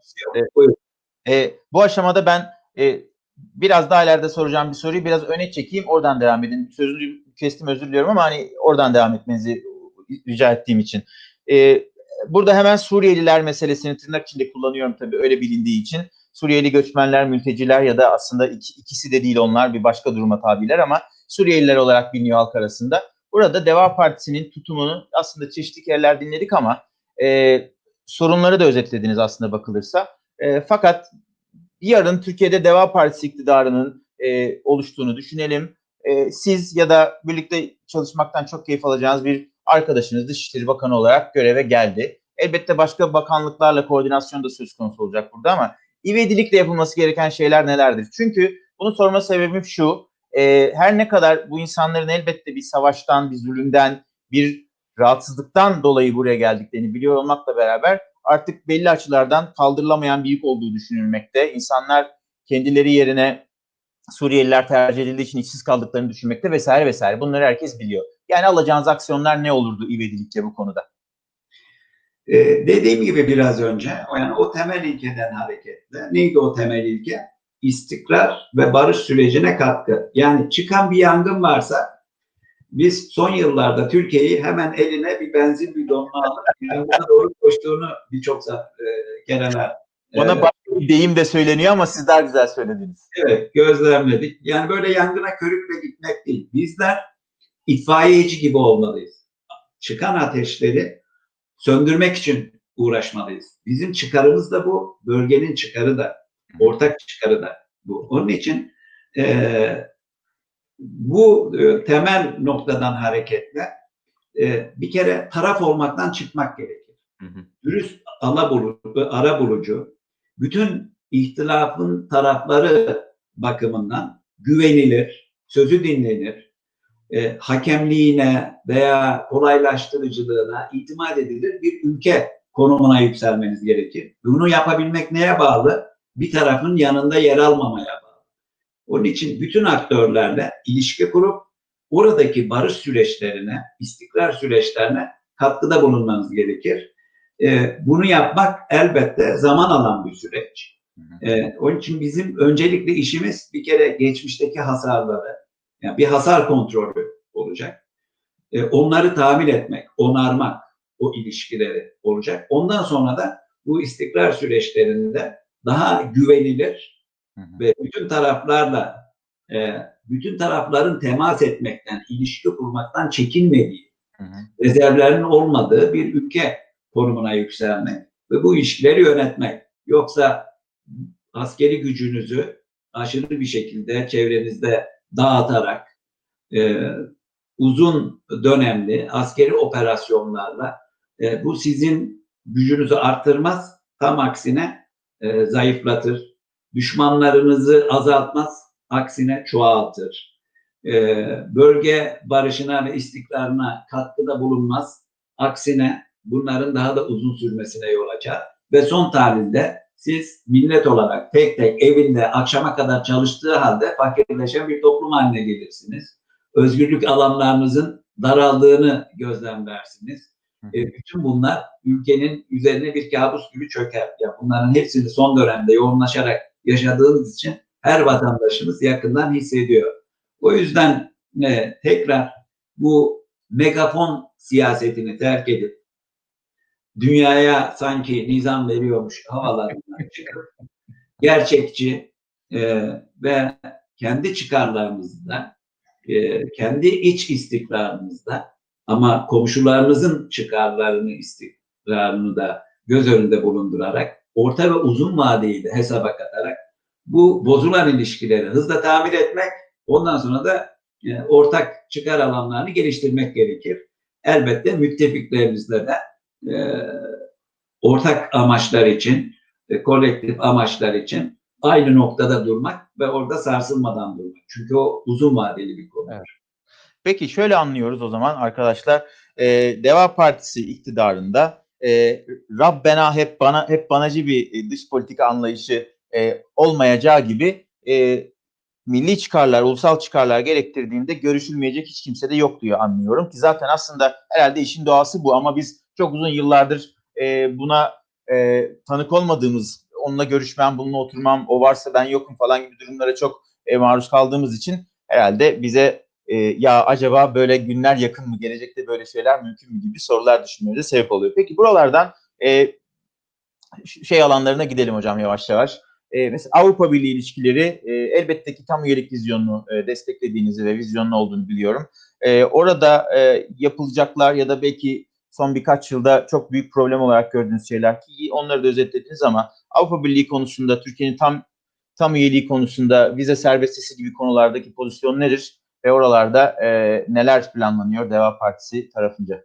E, e, bu aşamada ben e, biraz daha ileride soracağım bir soruyu biraz öne çekeyim. Oradan devam edin. Sözünü kestim özür diliyorum ama hani oradan devam etmenizi rica ettiğim için. Ee, burada hemen Suriyeliler meselesini tırnak içinde kullanıyorum tabii öyle bilindiği için. Suriyeli göçmenler, mülteciler ya da aslında iki, ikisi de değil onlar bir başka duruma tabiler ama Suriyeliler olarak biliniyor halk arasında. Burada Deva Partisi'nin tutumunu aslında çeşitli yerler dinledik ama e, sorunları da özetlediniz aslında bakılırsa. E, fakat yarın Türkiye'de Deva Partisi iktidarının e, oluştuğunu düşünelim. E, siz ya da birlikte çalışmaktan çok keyif alacağınız bir arkadaşınız Dışişleri Bakanı olarak göreve geldi. Elbette başka bakanlıklarla koordinasyon da söz konusu olacak burada ama ivedilikle yapılması gereken şeyler nelerdir? Çünkü bunu sorma sebebim şu, e, her ne kadar bu insanların elbette bir savaştan, bir zulümden, bir rahatsızlıktan dolayı buraya geldiklerini biliyor olmakla beraber artık belli açılardan kaldırılamayan bir yük olduğu düşünülmekte. İnsanlar kendileri yerine Suriyeliler tercih edildiği için işsiz kaldıklarını düşünmekte vesaire vesaire. Bunları herkes biliyor. Yani alacağınız aksiyonlar ne olurdu ivedilikle bu konuda? Ee, dediğim gibi biraz önce yani o temel ilkeden hareketle neydi o temel ilke? İstikrar ve barış sürecine katkı. Yani çıkan bir yangın varsa biz son yıllarda Türkiye'yi hemen eline bir benzin bidonunu alıp yangına doğru koştuğunu birçok e, kereler Ona başka bir deyim de söyleniyor ama siz daha güzel söylediniz. Evet, gözlemledik. Yani böyle yangına körükle gitmek değil. Bizler itfaiyeci gibi olmalıyız. Çıkan ateşleri söndürmek için uğraşmalıyız. Bizim çıkarımız da bu, bölgenin çıkarı da, ortak çıkarı da bu. Onun için e, bu e, temel noktadan hareketle e, bir kere taraf olmaktan çıkmak gerekir. Hı hı. Dürüst ana bulu, ara bulucu, bütün ihtilafın tarafları bakımından güvenilir, sözü dinlenir, e, hakemliğine veya kolaylaştırıcılığına itimat edilir bir ülke konumuna yükselmeniz gerekir. Bunu yapabilmek neye bağlı? Bir tarafın yanında yer almamaya bağlı. Onun için bütün aktörlerle ilişki kurup oradaki barış süreçlerine, istikrar süreçlerine katkıda bulunmanız gerekir. E, bunu yapmak elbette zaman alan bir süreç. E, onun için bizim öncelikle işimiz bir kere geçmişteki hasarları, yani bir hasar kontrolü olacak. E, onları tamir etmek, onarmak, o ilişkileri olacak. Ondan sonra da bu istikrar süreçlerinde daha güvenilir ve bütün taraflarla e, bütün tarafların temas etmekten, ilişki kurmaktan çekinmediği, Hı hı. rezervlerin olmadığı bir ülke konumuna yükselmek ve bu ilişkileri yönetmek. Yoksa askeri gücünüzü aşırı bir şekilde çevrenizde dağıtarak e, uzun dönemli askeri operasyonlarla e, bu sizin gücünüzü arttırmaz, tam aksine e, zayıflatır. Düşmanlarınızı azaltmaz, aksine çoğaltır. E, bölge barışına ve istikrarına katkıda bulunmaz, aksine bunların daha da uzun sürmesine yol açar. Ve son tahlilde siz millet olarak tek tek evinde akşama kadar çalıştığı halde fakirleşen bir toplum haline gelirsiniz. Özgürlük alanlarınızın daraldığını gözlemlersiniz. E, bütün bunlar ülkenin üzerine bir kabus gibi çöker. Ya bunların hepsini son dönemde yoğunlaşarak yaşadığınız için her vatandaşımız yakından hissediyor. O yüzden e, tekrar bu megafon siyasetini terk edip dünyaya sanki nizam veriyormuş havalarından çıkıp gerçekçi e, ve kendi çıkarlarımızda, e, kendi iç istikrarımızda ama komşularımızın çıkarlarını, istikrarını da göz önünde bulundurarak orta ve uzun vadeyi de hesaba katarak bu bozulan ilişkileri hızla tamir etmek, ondan sonra da e, ortak çıkar alanlarını geliştirmek gerekir. Elbette müttefiklerimizle de e, ortak amaçlar için, e, kolektif amaçlar için aynı noktada durmak ve orada sarsılmadan durmak. Çünkü o uzun vadeli bir konu. Evet. Peki şöyle anlıyoruz o zaman arkadaşlar. E, Deva Partisi iktidarında e, Rabbena hep bana hep banacı bir e, dış politika anlayışı e, olmayacağı gibi e, milli çıkarlar, ulusal çıkarlar gerektirdiğinde görüşülmeyecek hiç kimse de yok diyor anlıyorum ki zaten aslında herhalde işin doğası bu ama biz çok uzun yıllardır e, buna e, tanık olmadığımız, onunla görüşmem, bununla oturmam, o varsa ben yokum falan gibi durumlara çok e, maruz kaldığımız için herhalde bize e, ya acaba böyle günler yakın mı, gelecekte böyle şeyler mümkün mü gibi sorular düşünmemize sebep oluyor. Peki buralardan e, şey alanlarına gidelim hocam yavaş yavaş. e, mesela Avrupa Birliği ilişkileri e, elbette ki tam üyelik vizyonunu e, desteklediğinizi ve vizyonun olduğunu biliyorum. E, orada e, yapılacaklar ya da belki son birkaç yılda çok büyük problem olarak gördüğünüz şeyler ki onları da özetlediniz ama Avrupa Birliği konusunda Türkiye'nin tam tam üyeliği konusunda vize serbestisi gibi konulardaki pozisyonu nedir ve oralarda e, neler planlanıyor Deva Partisi tarafınca?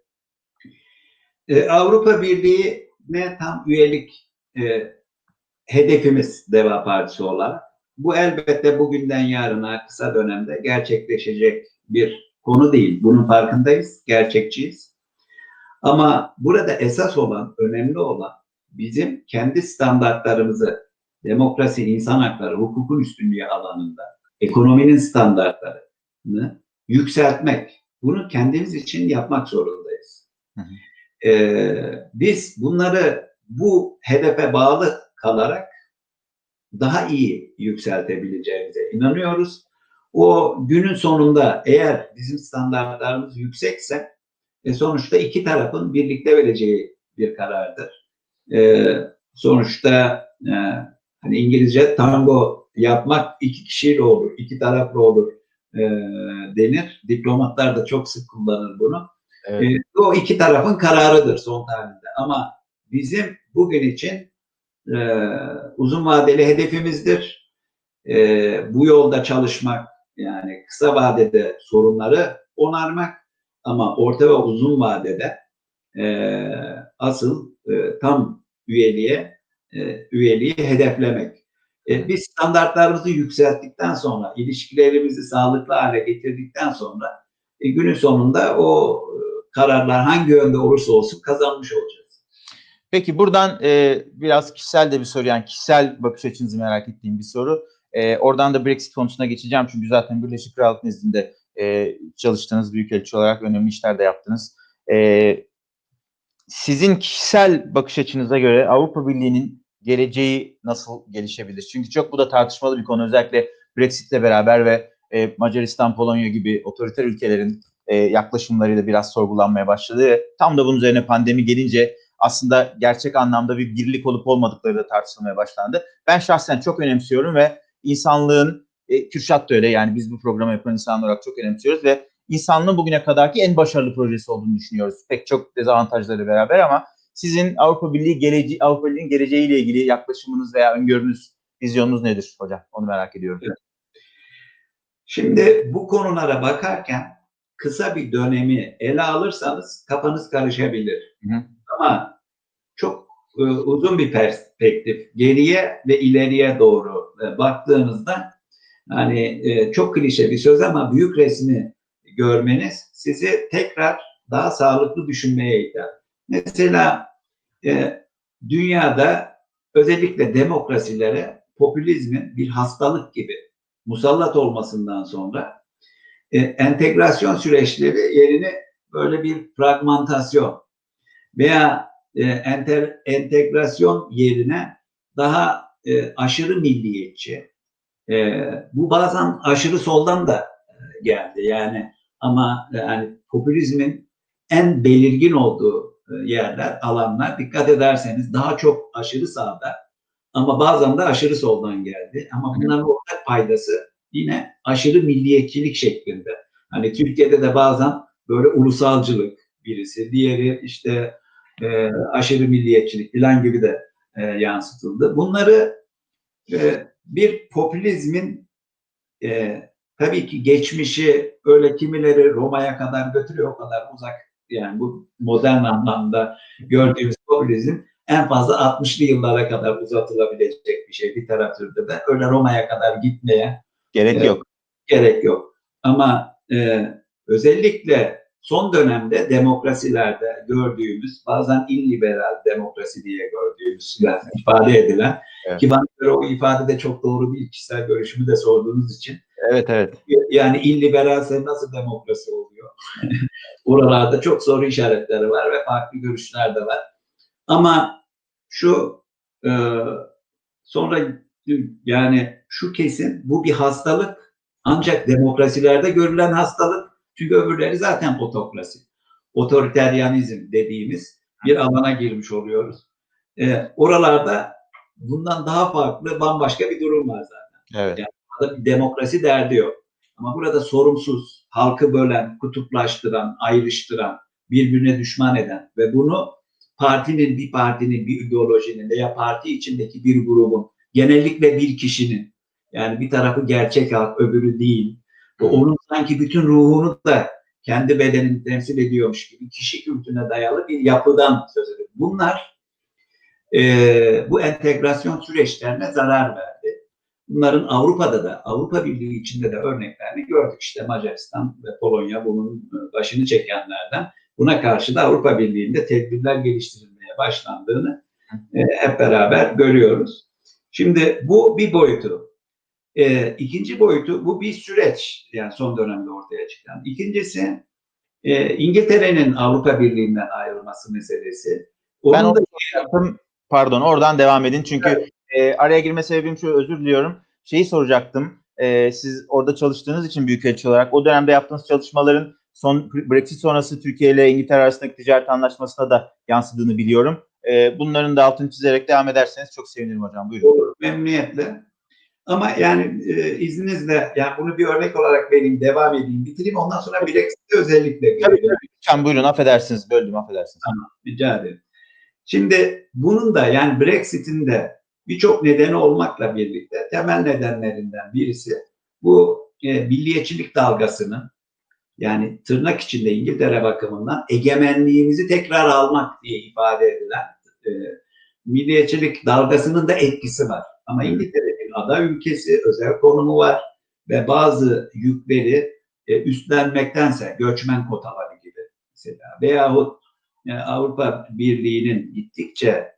Ee, Avrupa Birliği'ne tam üyelik e, hedefimiz Deva Partisi olarak. Bu elbette bugünden yarına kısa dönemde gerçekleşecek bir konu değil. Bunun farkındayız, gerçekçiyiz. Ama burada esas olan, önemli olan bizim kendi standartlarımızı, demokrasi, insan hakları, hukukun üstünlüğü alanında, ekonominin standartlarını yükseltmek. Bunu kendimiz için yapmak zorundayız. Hı hı. Ee, biz bunları bu hedefe bağlı kalarak daha iyi yükseltebileceğimize inanıyoruz. O günün sonunda eğer bizim standartlarımız yüksekse e, sonuçta iki tarafın birlikte vereceği bir karardır. E, sonuçta e, hani İngilizce tango yapmak iki kişiyle olur, iki taraflı olur e, denir. Diplomatlar da çok sık kullanır bunu. Evet. E, o iki tarafın kararıdır son tahlilde. Ama bizim bugün için e, uzun vadeli hedefimizdir. E, bu yolda çalışmak yani kısa vadede sorunları onarmak ama orta ve uzun vadede e, asıl e, tam üyeliğe e, üyeliği hedeflemek. E, biz standartlarımızı yükselttikten sonra, ilişkilerimizi sağlıklı hale getirdikten sonra e, günün sonunda o e, kararlar hangi yönde olursa olsun kazanmış olacağız. Peki buradan e, biraz kişisel de bir soru yani kişisel bakış açınızı merak ettiğim bir soru. E, oradan da Brexit konusuna geçeceğim çünkü zaten Birleşik Krallık nezdinde e, çalıştığınız büyükelçi olarak önemli işler de yaptınız. E, sizin kişisel bakış açınıza göre Avrupa Birliği'nin geleceği nasıl gelişebilir? Çünkü çok bu da tartışmalı bir konu özellikle Brexit'le beraber ve e, Macaristan, Polonya gibi otoriter ülkelerin e, yaklaşımlarıyla biraz sorgulanmaya başladı. Tam da bunun üzerine pandemi gelince aslında gerçek anlamda bir birlik olup olmadıkları da tartışılmaya başlandı. Ben şahsen çok önemsiyorum ve insanlığın, e, Kürşat da öyle yani biz bu programı yapan insanlar olarak çok önemsiyoruz ve insanlığın bugüne kadarki en başarılı projesi olduğunu düşünüyoruz. Pek çok dezavantajları beraber ama sizin Avrupa Birliği geleceği, Avrupa Birliği'nin geleceğiyle ilgili yaklaşımınız veya öngörünüz, vizyonunuz nedir hocam? Onu merak ediyorum. Evet. Şimdi bu konulara bakarken kısa bir dönemi ele alırsanız kafanız karışabilir. Hı hı. Ama çok e, uzun bir perspektif geriye ve ileriye doğru e, baktığınızda hani e, çok klişe bir söz ama büyük resmi görmeniz sizi tekrar daha sağlıklı düşünmeye iter. Mesela e, dünyada özellikle demokrasilere popülizmin bir hastalık gibi musallat olmasından sonra e, entegrasyon süreçleri yerini böyle bir fragmentasyon veya e, enter, entegrasyon yerine daha e, aşırı milliyetçi, e, bu bazen aşırı soldan da e, geldi yani ama yani popülizmin en belirgin olduğu e, yerler, alanlar dikkat ederseniz daha çok aşırı sağda ama bazen de aşırı soldan geldi. Ama bunların ortak paydası yine aşırı milliyetçilik şeklinde. Hani Türkiye'de de bazen böyle ulusalcılık birisi, diğeri işte e, aşırı milliyetçilik falan gibi de e, yansıtıldı. Bunları e, bir popülizmin e, tabii ki geçmişi öyle kimileri Roma'ya kadar götürüyor o kadar uzak yani bu modern anlamda gördüğümüz popülizm en fazla 60'lı yıllara kadar uzatılabilecek bir şey literatürde de öyle Roma'ya kadar gitmeye Gerek Evet. yok. gerek yok. Ama e, özellikle son dönemde demokrasilerde gördüğümüz bazen illiberal demokrasi diye gördüğümüz yani ifade edilen Evet. ki bana göre o ifade de çok doğru değil kişisel görüşümü de sorduğunuz için Evet evet. yani illiberalse nasıl demokrasi oluyor? Oralarda çok soru işaretleri var ve farklı görüşler de var. Ama şu e, sonra yani şu kesin bu bir hastalık ancak demokrasilerde görülen hastalık çünkü öbürleri zaten otokrasi. Otoriteryanizm dediğimiz bir alana girmiş oluyoruz. E, oralarda bundan daha farklı bambaşka bir durum var zaten. Evet. Burada bir demokrasi derdi yok. Ama burada sorumsuz, halkı bölen, kutuplaştıran, ayrıştıran, birbirine düşman eden ve bunu partinin, bir partinin, bir ideolojinin veya parti içindeki bir grubun, genellikle bir kişinin, yani bir tarafı gerçek halk, öbürü değil, onun sanki bütün ruhunu da kendi bedenini temsil ediyormuş gibi kişi kültürüne dayalı bir yapıdan söz ediyor. Bunlar e, bu entegrasyon süreçlerine zarar verdi. Bunların Avrupa'da da, Avrupa Birliği içinde de örneklerini gördük. İşte Macaristan ve Polonya bunun başını çekenlerden. Buna karşı da Avrupa Birliği'nde tedbirler geliştirilmeye başlandığını e, hep beraber görüyoruz. Şimdi bu bir boyutu. E, ikinci boyutu bu bir süreç yani son dönemde ortaya çıkan. İkincisi e, İngiltere'nin Avrupa Birliği'nden ayrılması meselesi. Onun Ben da soracaktım. Pardon oradan devam edin. Çünkü e, araya girme sebebim şu özür diliyorum. Şeyi soracaktım. E, siz orada çalıştığınız için büyükelçi olarak o dönemde yaptığınız çalışmaların son Brexit sonrası Türkiye ile İngiltere arasındaki ticaret anlaşmasına da yansıdığını biliyorum. E, bunların da altını çizerek devam ederseniz çok sevinirim hocam. Buyurun. Olur, memnuniyetle. Ama yani e, izninizle yani bunu bir örnek olarak vereyim, devam edeyim, bitireyim. Ondan sonra Brexit'e özellikle Tabii. Lütfen buyurun affedersiniz. Böldüm affedersiniz. Rica ederim. Şimdi bunun da yani Brexit'in de birçok nedeni olmakla birlikte temel nedenlerinden birisi bu e, milliyetçilik dalgasının yani tırnak içinde İngiltere bakımından egemenliğimizi tekrar almak diye ifade edilen e, milliyetçilik dalgasının da etkisi var. Ama İngiltere ada ülkesi, özel konumu var ve bazı yükleri e, üstlenmektense göçmen kotaları gibi mesela veyahut yani Avrupa Birliği'nin gittikçe e,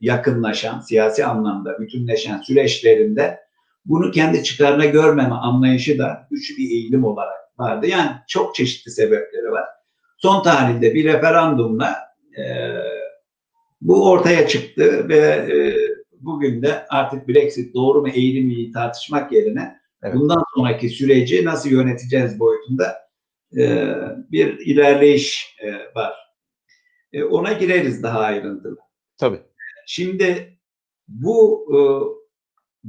yakınlaşan, siyasi anlamda bütünleşen süreçlerinde bunu kendi çıkarına görmeme anlayışı da güçlü bir eğilim olarak vardı. Yani çok çeşitli sebepleri var. Son tarihte bir referandumla e, bu ortaya çıktı ve e, bugün de artık Brexit doğru mu eğilim mi tartışmak yerine Evet. bundan sonraki süreci nasıl yöneteceğiz boyutunda e, bir ilerleyiş e, var. E, ona gireriz daha ayrıntılı. Tabii. Şimdi bu e,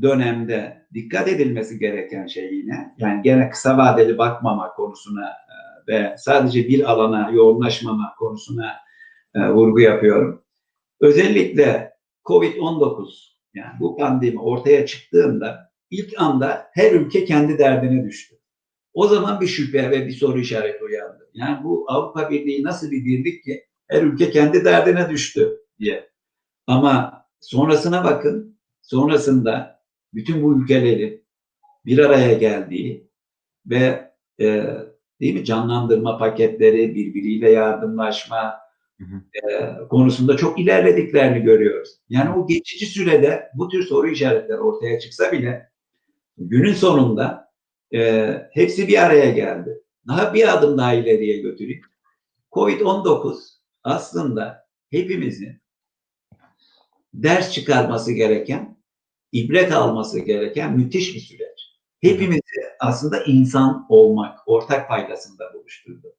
dönemde dikkat edilmesi gereken şey yine yani gene kısa vadeli bakmama konusuna e, ve sadece bir alana yoğunlaşmama konusuna e, vurgu yapıyorum. Özellikle Covid-19 yani bu pandemi ortaya çıktığında ilk anda her ülke kendi derdine düştü. O zaman bir şüphe ve bir soru işareti uyandı. Yani bu Avrupa Birliği nasıl bir birlik ki her ülke kendi derdine düştü diye. Ama sonrasına bakın. Sonrasında bütün bu ülkeleri bir araya geldiği ve e, değil mi canlandırma paketleri, birbiriyle yardımlaşma. E, konusunda çok ilerlediklerini görüyoruz. Yani o geçici sürede bu tür soru işaretleri ortaya çıksa bile günün sonunda e, hepsi bir araya geldi. Daha bir adım daha ileriye götüreyim. Covid-19 aslında hepimizin ders çıkarması gereken, ibret alması gereken müthiş bir süreç. Hepimizi aslında insan olmak, ortak paydasında buluşturdu.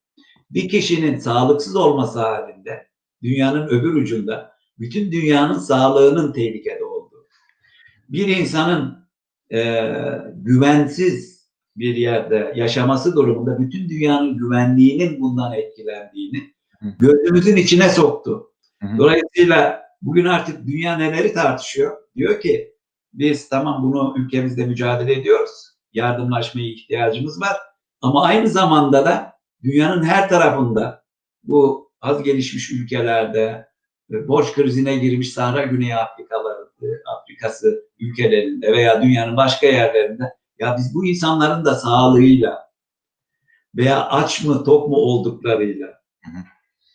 Bir kişinin sağlıksız olması halinde dünyanın öbür ucunda bütün dünyanın sağlığının tehlikede olduğu, bir insanın e, güvensiz bir yerde yaşaması durumunda bütün dünyanın güvenliğinin bundan etkilendiğini gözümüzün içine soktu. Dolayısıyla bugün artık dünya neleri tartışıyor? Diyor ki biz tamam bunu ülkemizde mücadele ediyoruz. Yardımlaşmaya ihtiyacımız var. Ama aynı zamanda da dünyanın her tarafında bu az gelişmiş ülkelerde e, borç krizine girmiş Sahra Güney Afrikaları, e, Afrikası ülkelerinde veya dünyanın başka yerlerinde ya biz bu insanların da sağlığıyla veya aç mı tok mu olduklarıyla Hı hı.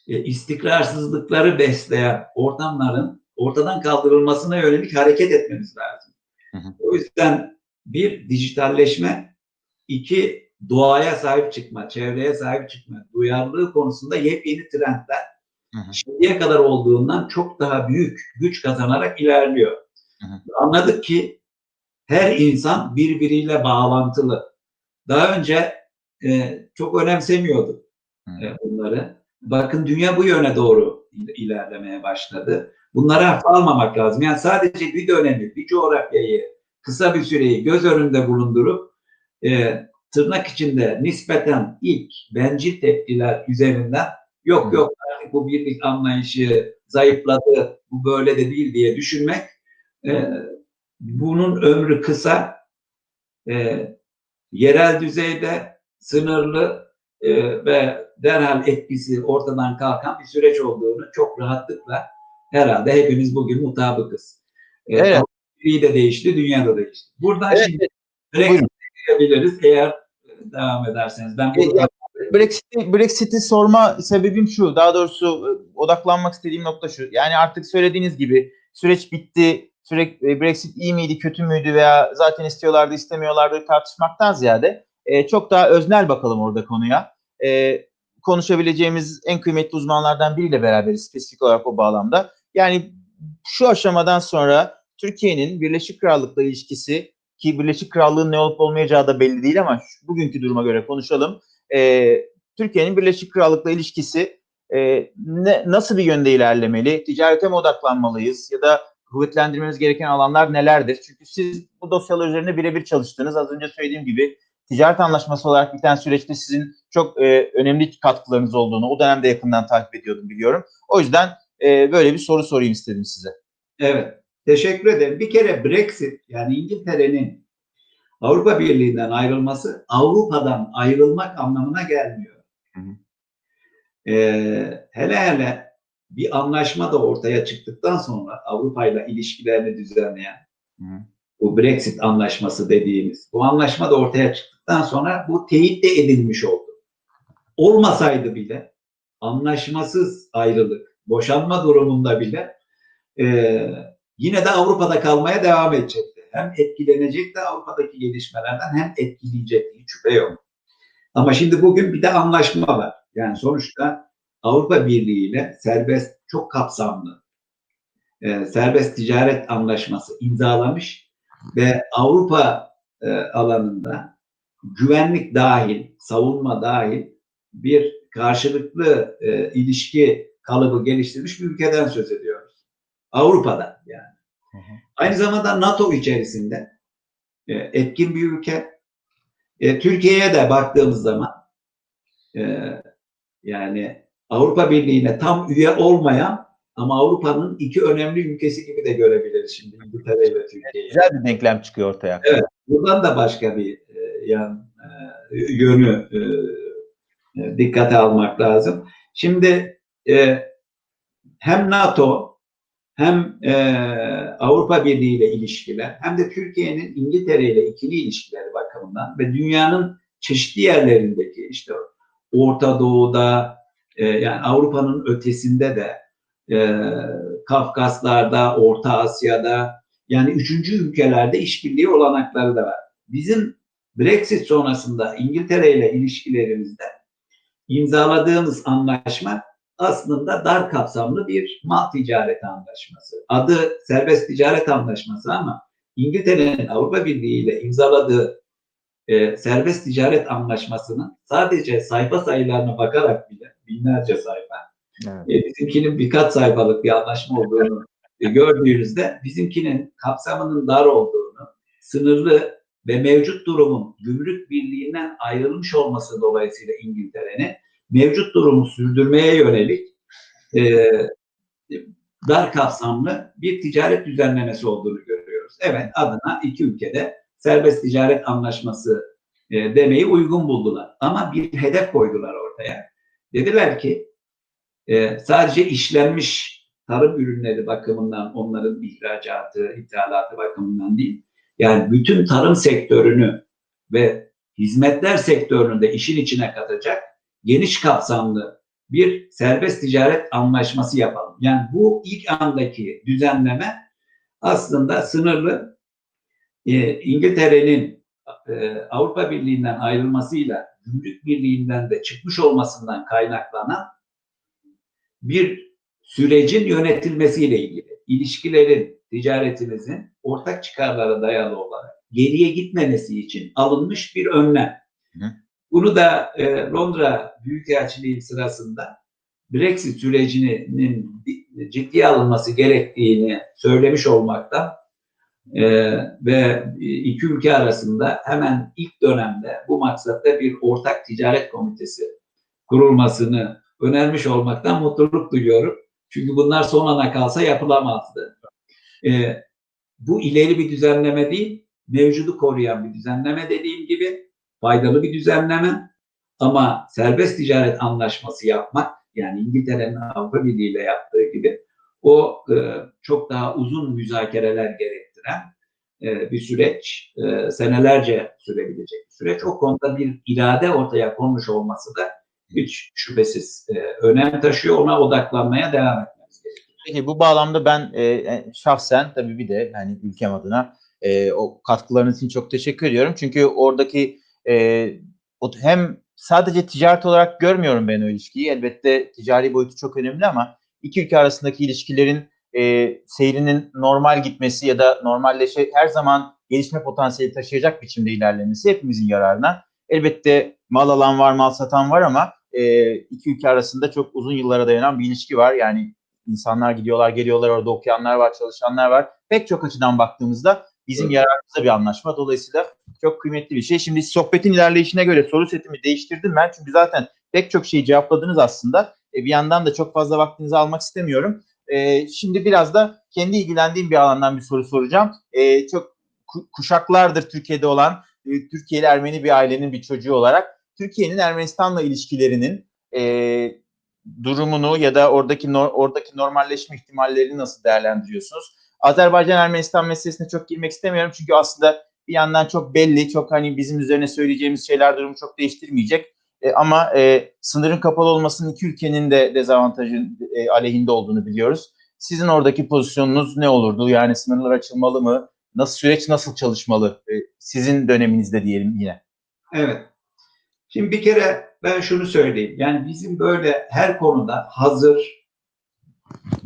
e, istikrarsızlıkları besleyen ortamların ortadan kaldırılmasına yönelik hareket etmemiz lazım. Hı hı. O yüzden bir dijitalleşme, iki doğaya sahip çıkma, çevreye sahip çıkma, duyarlılığı konusunda yepyeni trendler Hı hı. şimdiye kadar olduğundan çok daha büyük güç kazanarak ilerliyor. Hı hı. Anladık ki her insan birbiriyle bağlantılı. Daha önce e, çok önemsemiyorduk e, bunları. Bakın dünya bu yöne doğru il- ilerlemeye başladı. Bunlara hafife almamak lazım. Yani sadece bir dönemi, bir coğrafyayı, kısa bir süreyi göz önünde bulundurup e, tırnak içinde nispeten ilk bencil tepkiler üzerinden yok yok artık bu birlik anlayışı zayıfladı, bu böyle de değil diye düşünmek e, bunun ömrü kısa, e, yerel düzeyde sınırlı e, ve derhal etkisi ortadan kalkan bir süreç olduğunu çok rahatlıkla herhalde hepimiz bugün mutabıkız. E, Evet. Avrupa de değişti, dünya da değişti. Buradan Evet, şimdi. Brexit'e girebiliriz eğer devam ederseniz. Ben burada Brexit'i Brexit'i sorma sebebim şu. Daha doğrusu e, odaklanmak istediğim nokta şu. Yani artık söylediğiniz gibi süreç bitti. Sürekli e, Brexit iyi miydi, kötü müydü veya zaten istiyorlardı, istemiyorlardı tartışmaktan ziyade e, çok daha öznel bakalım orada konuya. E, konuşabileceğimiz en kıymetli uzmanlardan biriyle beraberiz spesifik olarak o bağlamda. Yani şu aşamadan sonra Türkiye'nin Birleşik Krallık'la ilişkisi ki Birleşik Krallığın ne olup olmayacağı da belli değil ama şu, bugünkü duruma göre konuşalım. E, Türkiye'nin Birleşik Krallık'la ilişkisi e, ne, nasıl bir yönde ilerlemeli? Ticarete mi odaklanmalıyız ya da kuvvetlendirmemiz gereken alanlar nelerdir? Çünkü siz bu dosyalar üzerine birebir çalıştınız. Az önce söylediğim gibi ticaret anlaşması olarak biten süreçte sizin çok e, önemli katkılarınız olduğunu o dönemde yakından takip ediyordum biliyorum. O yüzden e, böyle bir soru sorayım istedim size. Evet. Teşekkür ederim. Bir kere Brexit yani İngiltere'nin Avrupa Birliği'nden ayrılması Avrupa'dan ayrılmak anlamına gelmiyor. Hı hı. Ee, hele hele bir anlaşma da ortaya çıktıktan sonra Avrupa ile ilişkilerini düzenleyen bu Brexit anlaşması dediğimiz bu anlaşma da ortaya çıktıktan sonra bu teyit de edilmiş oldu. Olmasaydı bile anlaşmasız ayrılık, boşanma durumunda bile e, yine de Avrupa'da kalmaya devam edecekti. Hem etkilenecekti Avrupa'daki gelişmelerden hem etkileyecekti. Hiç şüphe yok. Ama şimdi bugün bir de anlaşma var. Yani sonuçta Avrupa Birliği ile serbest, çok kapsamlı e, serbest ticaret anlaşması imzalamış ve Avrupa e, alanında güvenlik dahil, savunma dahil bir karşılıklı e, ilişki kalıbı geliştirmiş bir ülkeden söz ediyoruz. Avrupa'da yani. Hı hı. Aynı zamanda NATO içerisinde e, etkin bir ülke. E, Türkiye'ye de baktığımız zaman e, yani Avrupa Birliği'ne tam üye olmayan ama Avrupa'nın iki önemli ülkesi gibi de görebiliriz şimdi İngiltere ve Türkiye'yi. Güzel bir denklem çıkıyor ortaya. Evet. Buradan da başka bir e, yan e, yönü e, e, dikkate almak lazım. Şimdi e, hem NATO hem e, Avrupa Birliği ile ilişkiler hem de Türkiye'nin İngiltere ile ikili ilişkileri bakımından ve dünyanın çeşitli yerlerindeki işte Orta Doğu'da e, yani Avrupa'nın ötesinde de e, Kafkaslar'da, Orta Asya'da yani üçüncü ülkelerde işbirliği olanakları da var. Bizim Brexit sonrasında İngiltere ile ilişkilerimizde imzaladığımız anlaşma aslında dar kapsamlı bir mal ticareti anlaşması. Adı serbest ticaret anlaşması ama İngiltere'nin Avrupa Birliği ile imzaladığı e, serbest ticaret anlaşmasının sadece sayfa sayılarına bakarak bile binlerce sayfa Evet. e, bizimkinin birkaç sayfalık bir anlaşma olduğunu e, gördüğünüzde bizimkinin kapsamının dar olduğunu, sınırlı ve mevcut durumun gümrük birliğinden ayrılmış olması dolayısıyla İngiltere'nin mevcut durumu sürdürmeye yönelik e, dar kapsamlı bir ticaret düzenlemesi olduğunu görüyoruz. Evet adına iki ülkede serbest ticaret anlaşması e, demeyi uygun buldular. Ama bir hedef koydular ortaya. Dediler ki e, sadece işlenmiş tarım ürünleri bakımından onların ihracatı, ithalatı bakımından değil. Yani bütün tarım sektörünü ve hizmetler sektörünü de işin içine katacak geniş kapsamlı bir serbest ticaret anlaşması yapalım. Yani bu ilk andaki düzenleme aslında sınırlı e, İngiltere'nin e, Avrupa Birliği'nden ayrılmasıyla Gümrük Birliği'nden de çıkmış olmasından kaynaklanan bir sürecin yönetilmesiyle ilgili. İlişkilerin, ticaretimizin ortak çıkarlara dayalı olarak geriye gitmemesi için alınmış bir önlem. Hı. Bunu da e, Londra Büyükelçiliği sırasında Brexit sürecinin ciddiye alınması gerektiğini söylemiş olmaktan e, ve iki ülke arasında hemen ilk dönemde bu maksatta bir ortak ticaret komitesi kurulmasını önermiş olmaktan mutluluk duyuyorum. Çünkü bunlar son ana kalsa yapılamazdı. E, bu ileri bir düzenleme değil, mevcudu koruyan bir düzenleme dediğim gibi faydalı bir düzenleme ama serbest ticaret anlaşması yapmak yani İngiltere'nin Avrupa Birliği ile yaptığı gibi o e, çok daha uzun müzakereler gerektiren e, bir süreç, e, senelerce sürebilecek bir süreç. O konuda bir irade ortaya konmuş olması da hiç şüphesiz e, önem taşıyor. Ona odaklanmaya devam etmemiz gerekiyor. Peki bu bağlamda ben e, şahsen tabii bir de yani ülkem adına e, o katkılarınız için çok teşekkür ediyorum. Çünkü oradaki e, hem sadece ticaret olarak görmüyorum ben o ilişkiyi. Elbette ticari boyutu çok önemli ama iki ülke arasındaki ilişkilerin e, seyrinin normal gitmesi ya da normalleşe her zaman gelişme potansiyeli taşıyacak biçimde ilerlemesi hepimizin yararına. Elbette mal alan var, mal satan var ama e, iki ülke arasında çok uzun yıllara dayanan bir ilişki var. Yani insanlar gidiyorlar, geliyorlar, orada okuyanlar var, çalışanlar var. Pek çok açıdan baktığımızda bizim evet. yararımıza bir anlaşma. Dolayısıyla çok kıymetli bir şey. Şimdi sohbetin ilerleyişine göre soru setimi değiştirdim ben. Çünkü zaten pek çok şeyi cevapladınız aslında. E, bir yandan da çok fazla vaktinizi almak istemiyorum. E, şimdi biraz da kendi ilgilendiğim bir alandan bir soru soracağım. E, çok kuşaklardır Türkiye'de olan e, Türkiye'li Ermeni bir ailenin bir çocuğu olarak Türkiye'nin Ermenistan'la ilişkilerinin e, durumunu ya da oradaki oradaki normalleşme ihtimallerini nasıl değerlendiriyorsunuz? Azerbaycan-Ermenistan meselesine çok girmek istemiyorum çünkü aslında bir yandan çok belli, çok hani bizim üzerine söyleyeceğimiz şeyler durumu çok değiştirmeyecek. E, ama e, sınırın kapalı olmasının iki ülkenin de dezavantajı e, aleyhinde olduğunu biliyoruz. Sizin oradaki pozisyonunuz ne olurdu? Yani sınırlar açılmalı mı? Nasıl süreç nasıl çalışmalı? E, sizin döneminizde diyelim yine. Evet. Şimdi bir kere ben şunu söyleyeyim. Yani bizim böyle her konuda hazır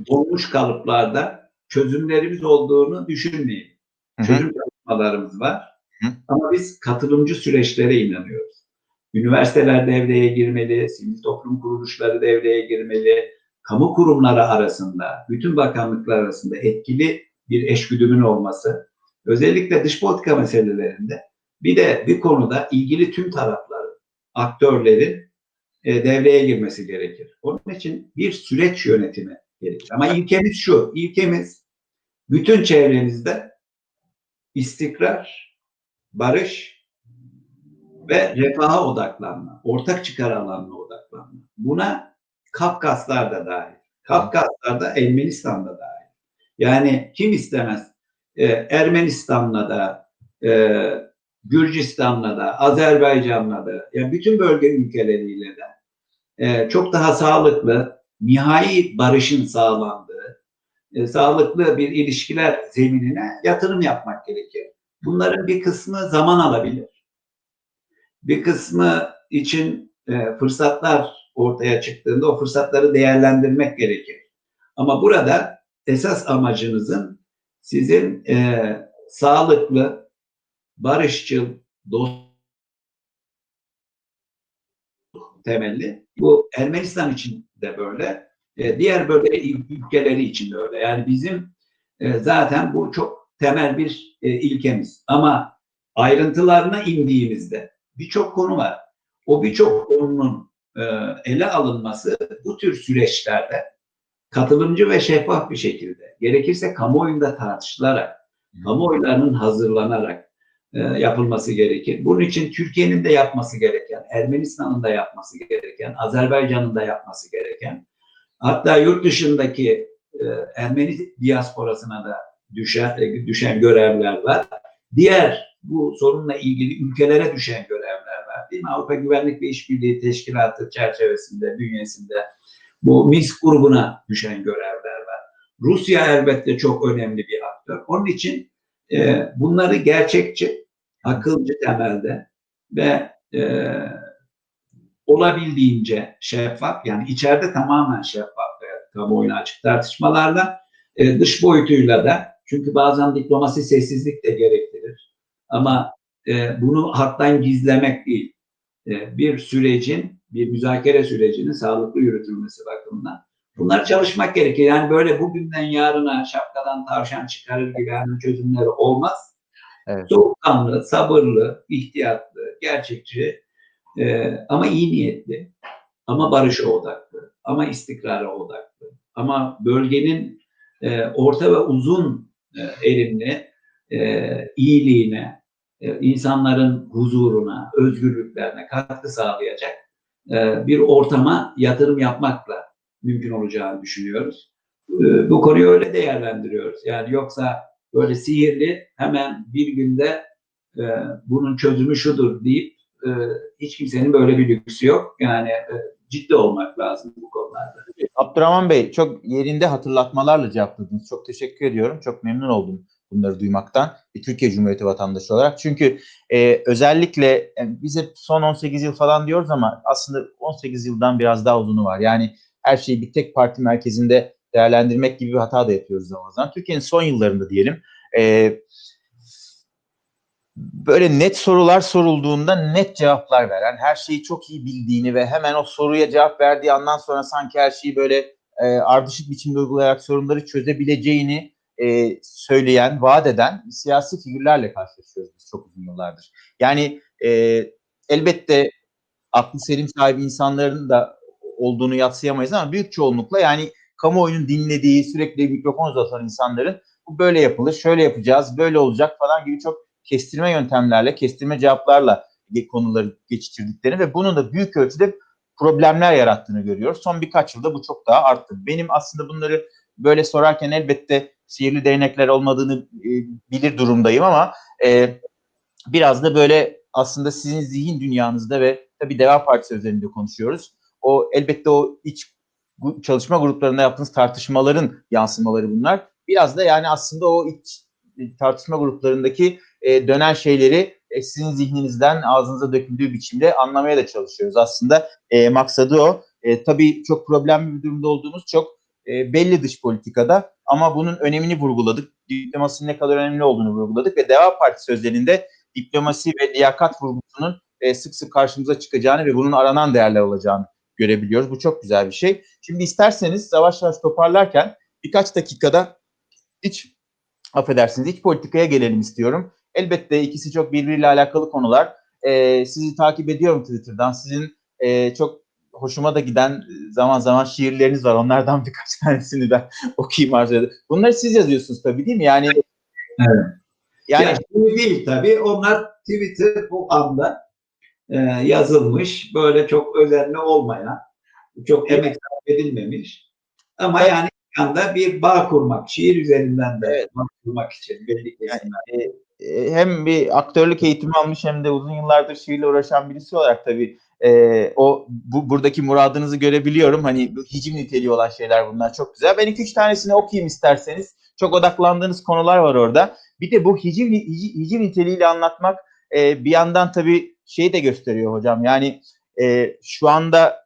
olmuş kalıplarda çözümlerimiz olduğunu düşünmeyin. Çözüm çalışmalarımız var. Hı. Ama biz katılımcı süreçlere inanıyoruz. Üniversiteler devreye girmeli, sivil toplum kuruluşları devreye girmeli, kamu kurumları arasında, bütün bakanlıklar arasında etkili bir eşgüdümün olması, özellikle dış politika meselelerinde bir de bir konuda ilgili tüm tarafların, aktörlerin e, devreye girmesi gerekir. Onun için bir süreç yönetimi gerekir. Ama ilkemiz şu, ilkemiz bütün çevremizde istikrar, barış ve refaha odaklanma, ortak çıkar alanına odaklanma. Buna Kafkaslar da dahil. Kafkaslar da Ermenistan'da dahil. Yani kim istemez ee, Ermenistan'la da, e, Gürcistan'la da, Azerbaycan'la da, yani bütün bölge ülkeleriyle de e, çok daha sağlıklı, nihai barışın sağlandığı, e, sağlıklı bir ilişkiler zeminine yatırım yapmak gerekir. Bunların bir kısmı zaman alabilir. Bir kısmı için e, fırsatlar ortaya çıktığında o fırsatları değerlendirmek gerekir. Ama burada esas amacınızın sizin e, sağlıklı, barışçıl, dost temelli. Bu Ermenistan için de böyle. E, diğer bölge ülkeleri için de öyle. Yani bizim e, zaten bu çok temel bir e, ilkemiz. Ama ayrıntılarına indiğimizde birçok konu var. O birçok konunun e, ele alınması bu tür süreçlerde katılımcı ve şeffaf bir şekilde, gerekirse kamuoyunda tartışılarak, kamuoylarının hazırlanarak yapılması gerekir. Bunun için Türkiye'nin de yapması gereken, Ermenistan'ın da yapması gereken, Azerbaycan'ın da yapması gereken, hatta yurt dışındaki e, Ermeni diasporasına da düşen, e, düşen görevler var. Diğer bu sorunla ilgili ülkelere düşen görevler var. Değil mi? Avrupa Güvenlik ve İşbirliği Teşkilatı çerçevesinde, bünyesinde bu Minsk grubuna düşen görevler var. Rusya elbette çok önemli bir aktör. Onun için e, bunları gerçekçi, akılcı temelde ve e, olabildiğince şeffaf, yani içeride tamamen şeffaf ve kamuoyuna açık tartışmalarla, e, dış boyutuyla da, çünkü bazen diplomasi sessizlik de gerektirir. Ama e, bunu hattan gizlemek değil, e, bir sürecin bir müzakere sürecinin sağlıklı yürütülmesi bakımından. Bunlar çalışmak gerekiyor. Yani böyle bugünden yarına şapkadan tavşan çıkarır gibi hemen çözümleri olmaz. Evet. Soğukkanlı, sabırlı, ihtiyatlı, gerçekçi e, ama iyi niyetli, ama barışa odaklı, ama istikrara odaklı, ama bölgenin e, orta ve uzun e, elimli e, iyiliğine, e, insanların huzuruna, özgürlüklerine katkı sağlayacak e, bir ortama yatırım yapmakla mümkün olacağını düşünüyoruz. E, bu konuyu öyle değerlendiriyoruz. Yani yoksa böyle sihirli hemen bir günde e, bunun çözümü şudur deyip e, hiç kimsenin böyle bir lüksü yok. Yani e, ciddi olmak lazım bu konularda. Abdurrahman Bey çok yerinde hatırlatmalarla cevapladınız. Çok teşekkür ediyorum. Çok memnun oldum bunları duymaktan bir Türkiye Cumhuriyeti vatandaşı olarak. Çünkü e, özellikle yani biz hep son 18 yıl falan diyoruz ama aslında 18 yıldan biraz daha uzunu var. Yani her şeyi bir tek parti merkezinde değerlendirmek gibi bir hata da yapıyoruz zaman zaman. Türkiye'nin son yıllarında diyelim e, böyle net sorular sorulduğunda net cevaplar veren, her şeyi çok iyi bildiğini ve hemen o soruya cevap verdiği andan sonra sanki her şeyi böyle e, ardışık biçimde uygulayarak sorunları çözebileceğini e, söyleyen, vaat eden siyasi figürlerle karşılaşıyoruz biz çok uzun yıllardır. Yani e, elbette aklı selim sahibi insanların da olduğunu yatsıyamayız ama büyük çoğunlukla yani kamuoyunun dinlediği, sürekli mikrofon uzatan insanların bu böyle yapılır, şöyle yapacağız, böyle olacak falan gibi çok kestirme yöntemlerle, kestirme cevaplarla konuları geçiştirdiklerini ve bunun da büyük ölçüde problemler yarattığını görüyoruz. Son birkaç yılda bu çok daha arttı. Benim aslında bunları böyle sorarken elbette sihirli değnekler olmadığını e, bilir durumdayım ama e, biraz da böyle aslında sizin zihin dünyanızda ve tabii Deva Partisi üzerinde konuşuyoruz. O elbette o iç çalışma gruplarında yaptığınız tartışmaların yansımaları bunlar. Biraz da yani aslında o iç tartışma gruplarındaki e, dönen şeyleri e, sizin zihninizden ağzınıza döküldüğü biçimde anlamaya da çalışıyoruz. Aslında e, maksadı o. E, tabii çok problemli bir durumda olduğumuz çok e, belli dış politikada ama bunun önemini vurguladık. Diplomasinin ne kadar önemli olduğunu vurguladık ve Deva Partisi özelinde diplomasi ve liyakat vurgusunun e, sık sık karşımıza çıkacağını ve bunun aranan değerler olacağını görebiliyoruz. Bu çok güzel bir şey. Şimdi isterseniz yavaş yavaş toparlarken birkaç dakikada iç affedersiniz iç politikaya gelelim istiyorum. Elbette ikisi çok birbiriyle alakalı konular. E, sizi takip ediyorum Twitter'dan. Sizin e, çok hoşuma da giden zaman zaman şiirleriniz var. Onlardan birkaç tanesini ben okuyayım arzu ederim. Bunları siz yazıyorsunuz tabii değil mi? Yani Evet. yani Yani değil tabii. Onlar Twitter bu anda e, yazılmış. Böyle çok özenli olmayan, çok emek sarf edilmemiş. Ama yani bir anda bir bağ kurmak, şiir üzerinden de Evet. bağ kurmak için belli kesimler. e, hem bir aktörlük eğitimi almış hem de uzun yıllardır şiirle uğraşan birisi olarak tabii e, o bu, buradaki muradınızı görebiliyorum. Hani hicim niteliği olan şeyler bunlar çok güzel. Ben iki üç tanesini okuyayım isterseniz. Çok odaklandığınız konular var orada. Bir de bu hicim, hicim, hicim niteliğiyle anlatmak e, bir yandan tabii şeyi de gösteriyor hocam. Yani e, şu anda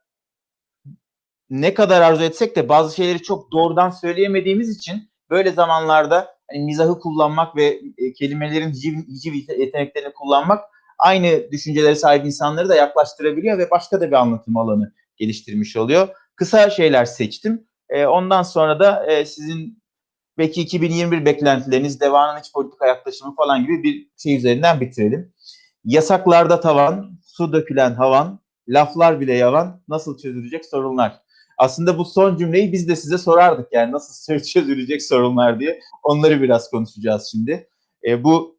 ne kadar arzu etsek de bazı şeyleri çok doğrudan söyleyemediğimiz için böyle zamanlarda hani mizahı kullanmak ve e, kelimelerin hiciv, hiciv yeteneklerini kullanmak aynı düşüncelere sahip insanları da yaklaştırabiliyor ve başka da bir anlatım alanı geliştirmiş oluyor. Kısa şeyler seçtim. E, ondan sonra da e, sizin belki 2021 beklentileriniz, devanın iç politika yaklaşımı falan gibi bir şey üzerinden bitirelim. Yasaklarda tavan, su dökülen havan, laflar bile yavan, nasıl çözülecek sorunlar. Aslında bu son cümleyi biz de size sorardık yani nasıl çözülecek sorunlar diye. Onları biraz konuşacağız şimdi. E, bu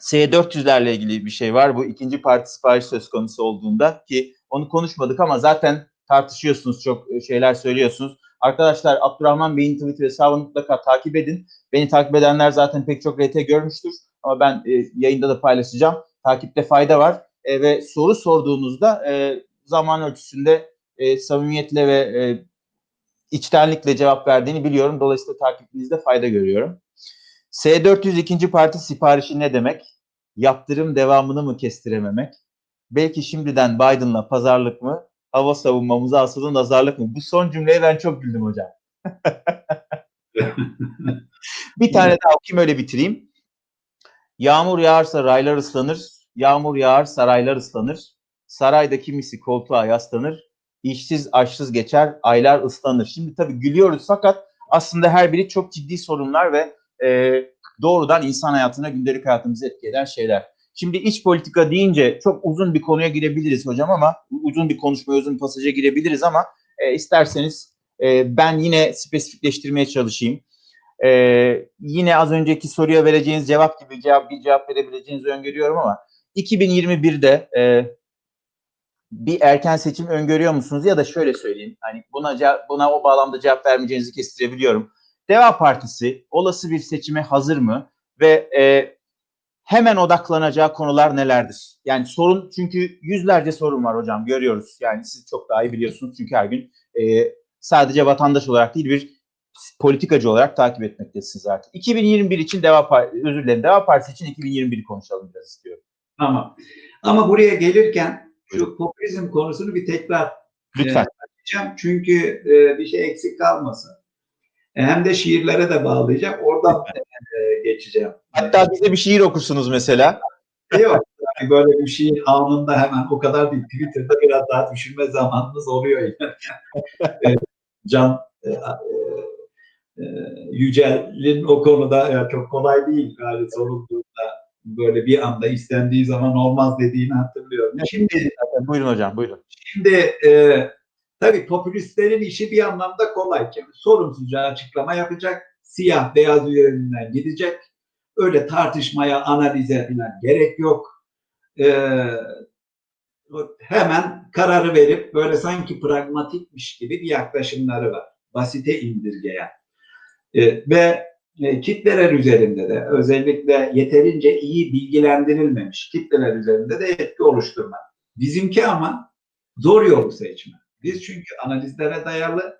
S400'lerle ilgili bir şey var. Bu ikinci parti sipariş söz konusu olduğunda ki onu konuşmadık ama zaten tartışıyorsunuz çok şeyler söylüyorsunuz. Arkadaşlar Abdurrahman Bey'in Twitter hesabını mutlaka takip edin. Beni takip edenler zaten pek çok RT görmüştür. Ama ben e, yayında da paylaşacağım. Takipte fayda var. E, ve soru sorduğunuzda e, zaman ölçüsünde e, samimiyetle ve e, içtenlikle cevap verdiğini biliyorum. Dolayısıyla takipinizde fayda görüyorum. S400 ikinci parti siparişi ne demek? Yaptırım devamını mı kestirememek? Belki şimdiden Biden'la pazarlık mı? Hava savunmamıza asılı nazarlık mı? Bu son cümleye ben çok güldüm hocam. bir tane daha okuyayım öyle bitireyim. Yağmur yağarsa raylar ıslanır, yağmur yağar saraylar ıslanır. Sarayda kimisi koltuğa yaslanır, işsiz açsız geçer, aylar ıslanır. Şimdi tabii gülüyoruz fakat aslında her biri çok ciddi sorunlar ve e, doğrudan insan hayatına, gündelik hayatımızı etki eden şeyler. Şimdi iç politika deyince çok uzun bir konuya girebiliriz hocam ama uzun bir konuşmaya, uzun bir pasaja girebiliriz ama e, isterseniz e, ben yine spesifikleştirmeye çalışayım. E, yine az önceki soruya vereceğiniz cevap gibi cevap bir cevap verebileceğinizi öngörüyorum ama 2021'de e, bir erken seçim öngörüyor musunuz ya da şöyle söyleyeyim hani buna buna o bağlamda cevap vermeyeceğinizi kestirebiliyorum. Deva Partisi olası bir seçime hazır mı ve e, hemen odaklanacağı konular nelerdir? Yani sorun çünkü yüzlerce sorun var hocam görüyoruz. Yani siz çok daha iyi biliyorsunuz çünkü her gün e, sadece vatandaş olarak değil bir politikacı olarak takip etmektesiniz artık. 2021 için Deva Partisi, özür dilerim Deva Partisi için 2021'i konuşalım biraz istiyorum. Tamam. Ama buraya gelirken şu popülizm konusunu bir tekrar Lütfen. edeceğim. Çünkü e, bir şey eksik kalmasın. E, hem de şiirlere de bağlayacağım. Oradan e, geçeceğim. Hatta bize bir şiir okursunuz mesela. E, yok. Yani böyle bir şiir anında hemen o kadar değil. Twitter'da biraz daha düşünme zamanınız oluyor. Yani. E, Can e, e, Yücel'in o konuda ya çok kolay değil. Yani sorulduğunda böyle bir anda istendiği zaman olmaz dediğini hatırlıyorum. Şimdi Buyurun hocam buyurun. Şimdi e, tabii popülistlerin işi bir anlamda kolay. Çünkü sorumsuzca açıklama yapacak, siyah beyaz üzerinden gidecek. Öyle tartışmaya, analize falan gerek yok. E, hemen kararı verip böyle sanki pragmatikmiş gibi bir yaklaşımları var. Basite indirgeyen. E, ve e, kitleler üzerinde de özellikle yeterince iyi bilgilendirilmemiş kitleler üzerinde de etki oluşturma. Bizimki ama zor yolu seçme. Biz çünkü analizlere dayalı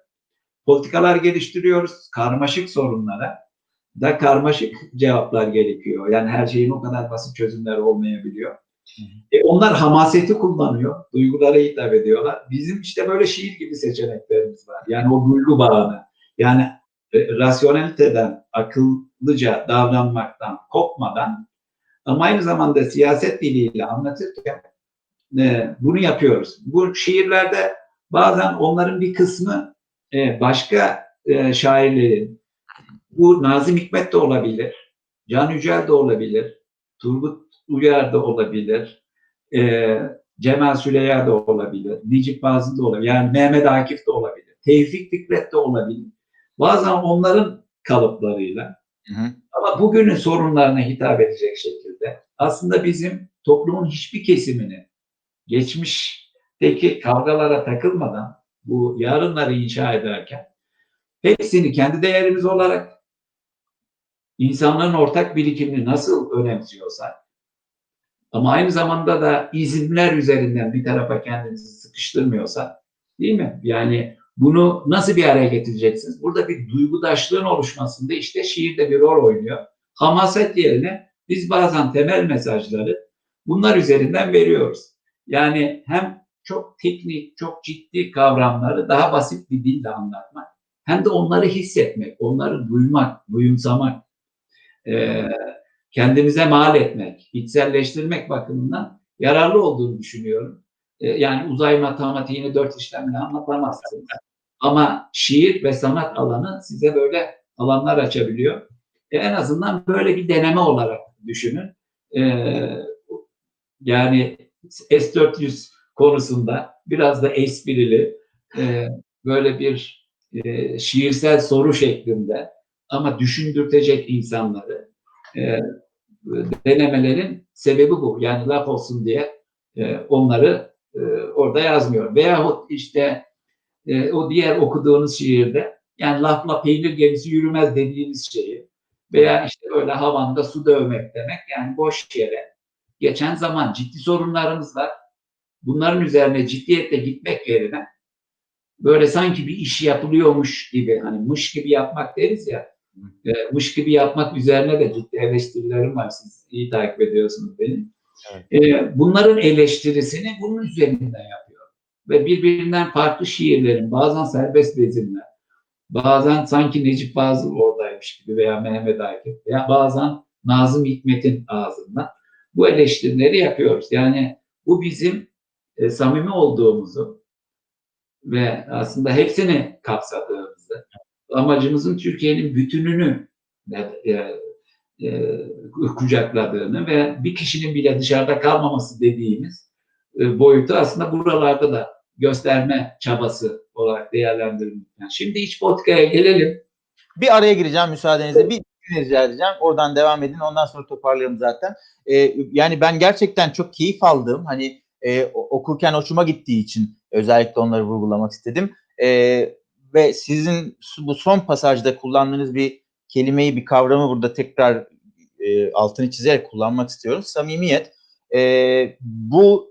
politikalar geliştiriyoruz. Karmaşık sorunlara da karmaşık cevaplar gerekiyor. Yani her şeyin o kadar basit çözümleri olmayabiliyor. E onlar hamaseti kullanıyor. Duygulara hitap ediyorlar. Bizim işte böyle şiir gibi seçeneklerimiz var. Yani o duygu bağını. Yani rasyoneliteden, akıllıca davranmaktan, kopmadan ama aynı zamanda siyaset diliyle anlatırken e, bunu yapıyoruz. Bu şiirlerde bazen onların bir kısmı e, başka e, şairlerin, bu Nazım Hikmet de olabilir, Can Yücel de olabilir, Turgut Uyar da olabilir, e, Cemal Süleyha da olabilir, Necip Fazıl da olabilir, yani Mehmet Akif de olabilir, Tevfik Fikret de olabilir. Bazen onların kalıplarıyla Hı hı. ama bugünün sorunlarına hitap edecek şekilde aslında bizim toplumun hiçbir kesimini geçmişteki kavgalara takılmadan bu yarınları inşa ederken hepsini kendi değerimiz olarak insanların ortak birikimini nasıl önemsiyorsak ama aynı zamanda da izimler üzerinden bir tarafa kendinizi sıkıştırmıyorsak değil mi? Yani bunu nasıl bir araya getireceksiniz? Burada bir duygudaşlığın oluşmasında işte şiirde bir rol oynuyor. Hamaset yerine biz bazen temel mesajları bunlar üzerinden veriyoruz. Yani hem çok teknik, çok ciddi kavramları daha basit bir dille anlatmak, hem de onları hissetmek, onları duymak, duyumsamak, e, kendimize mal etmek, içselleştirmek bakımından yararlı olduğunu düşünüyorum. E, yani uzay matematiğini dört işlemle anlatamazsınız. Ama şiir ve sanat alanı size böyle alanlar açabiliyor. E, en azından böyle bir deneme olarak düşünün. E, yani S-400 konusunda biraz da esprili e, böyle bir e, şiirsel soru şeklinde ama düşündürtecek insanları e, denemelerin sebebi bu. Yani laf olsun diye e, onları e, orada yazmıyor. Veyahut işte e, o diğer okuduğunuz şiirde yani lafla peynir gemisi yürümez dediğiniz şeyi veya işte öyle havanda su dövmek demek yani boş yere geçen zaman ciddi sorunlarımız var. Bunların üzerine ciddiyetle gitmek yerine böyle sanki bir iş yapılıyormuş gibi hani mış gibi yapmak deriz ya e, mış gibi yapmak üzerine de ciddi eleştirilerim var. Siz iyi takip ediyorsunuz beni. Evet. E, bunların eleştirisini bunun üzerinden yapıyor. Ve birbirinden farklı şiirlerin bazen serbest bezimler, bazen sanki Necip Fazıl oradaymış gibi veya Mehmet Akif veya bazen Nazım Hikmet'in ağzından bu eleştirileri yapıyoruz. Yani bu bizim e, samimi olduğumuzu ve aslında hepsini kapsadığımızı, amacımızın Türkiye'nin bütününü e, e, kucakladığını ve bir kişinin bile dışarıda kalmaması dediğimiz e, boyutu aslında buralarda da gösterme çabası olarak değerlendirilmiş. Yani şimdi iç politikaya gelelim. Bir araya gireceğim müsaadenizle. Bir rica edeceğim. Oradan devam edin. Ondan sonra toparlayalım zaten. Ee, yani ben gerçekten çok keyif aldım. Hani e, okurken hoşuma gittiği için özellikle onları vurgulamak istedim. E, ve sizin bu son pasajda kullandığınız bir kelimeyi, bir kavramı burada tekrar e, altını çizerek kullanmak istiyorum. Samimiyet. E, bu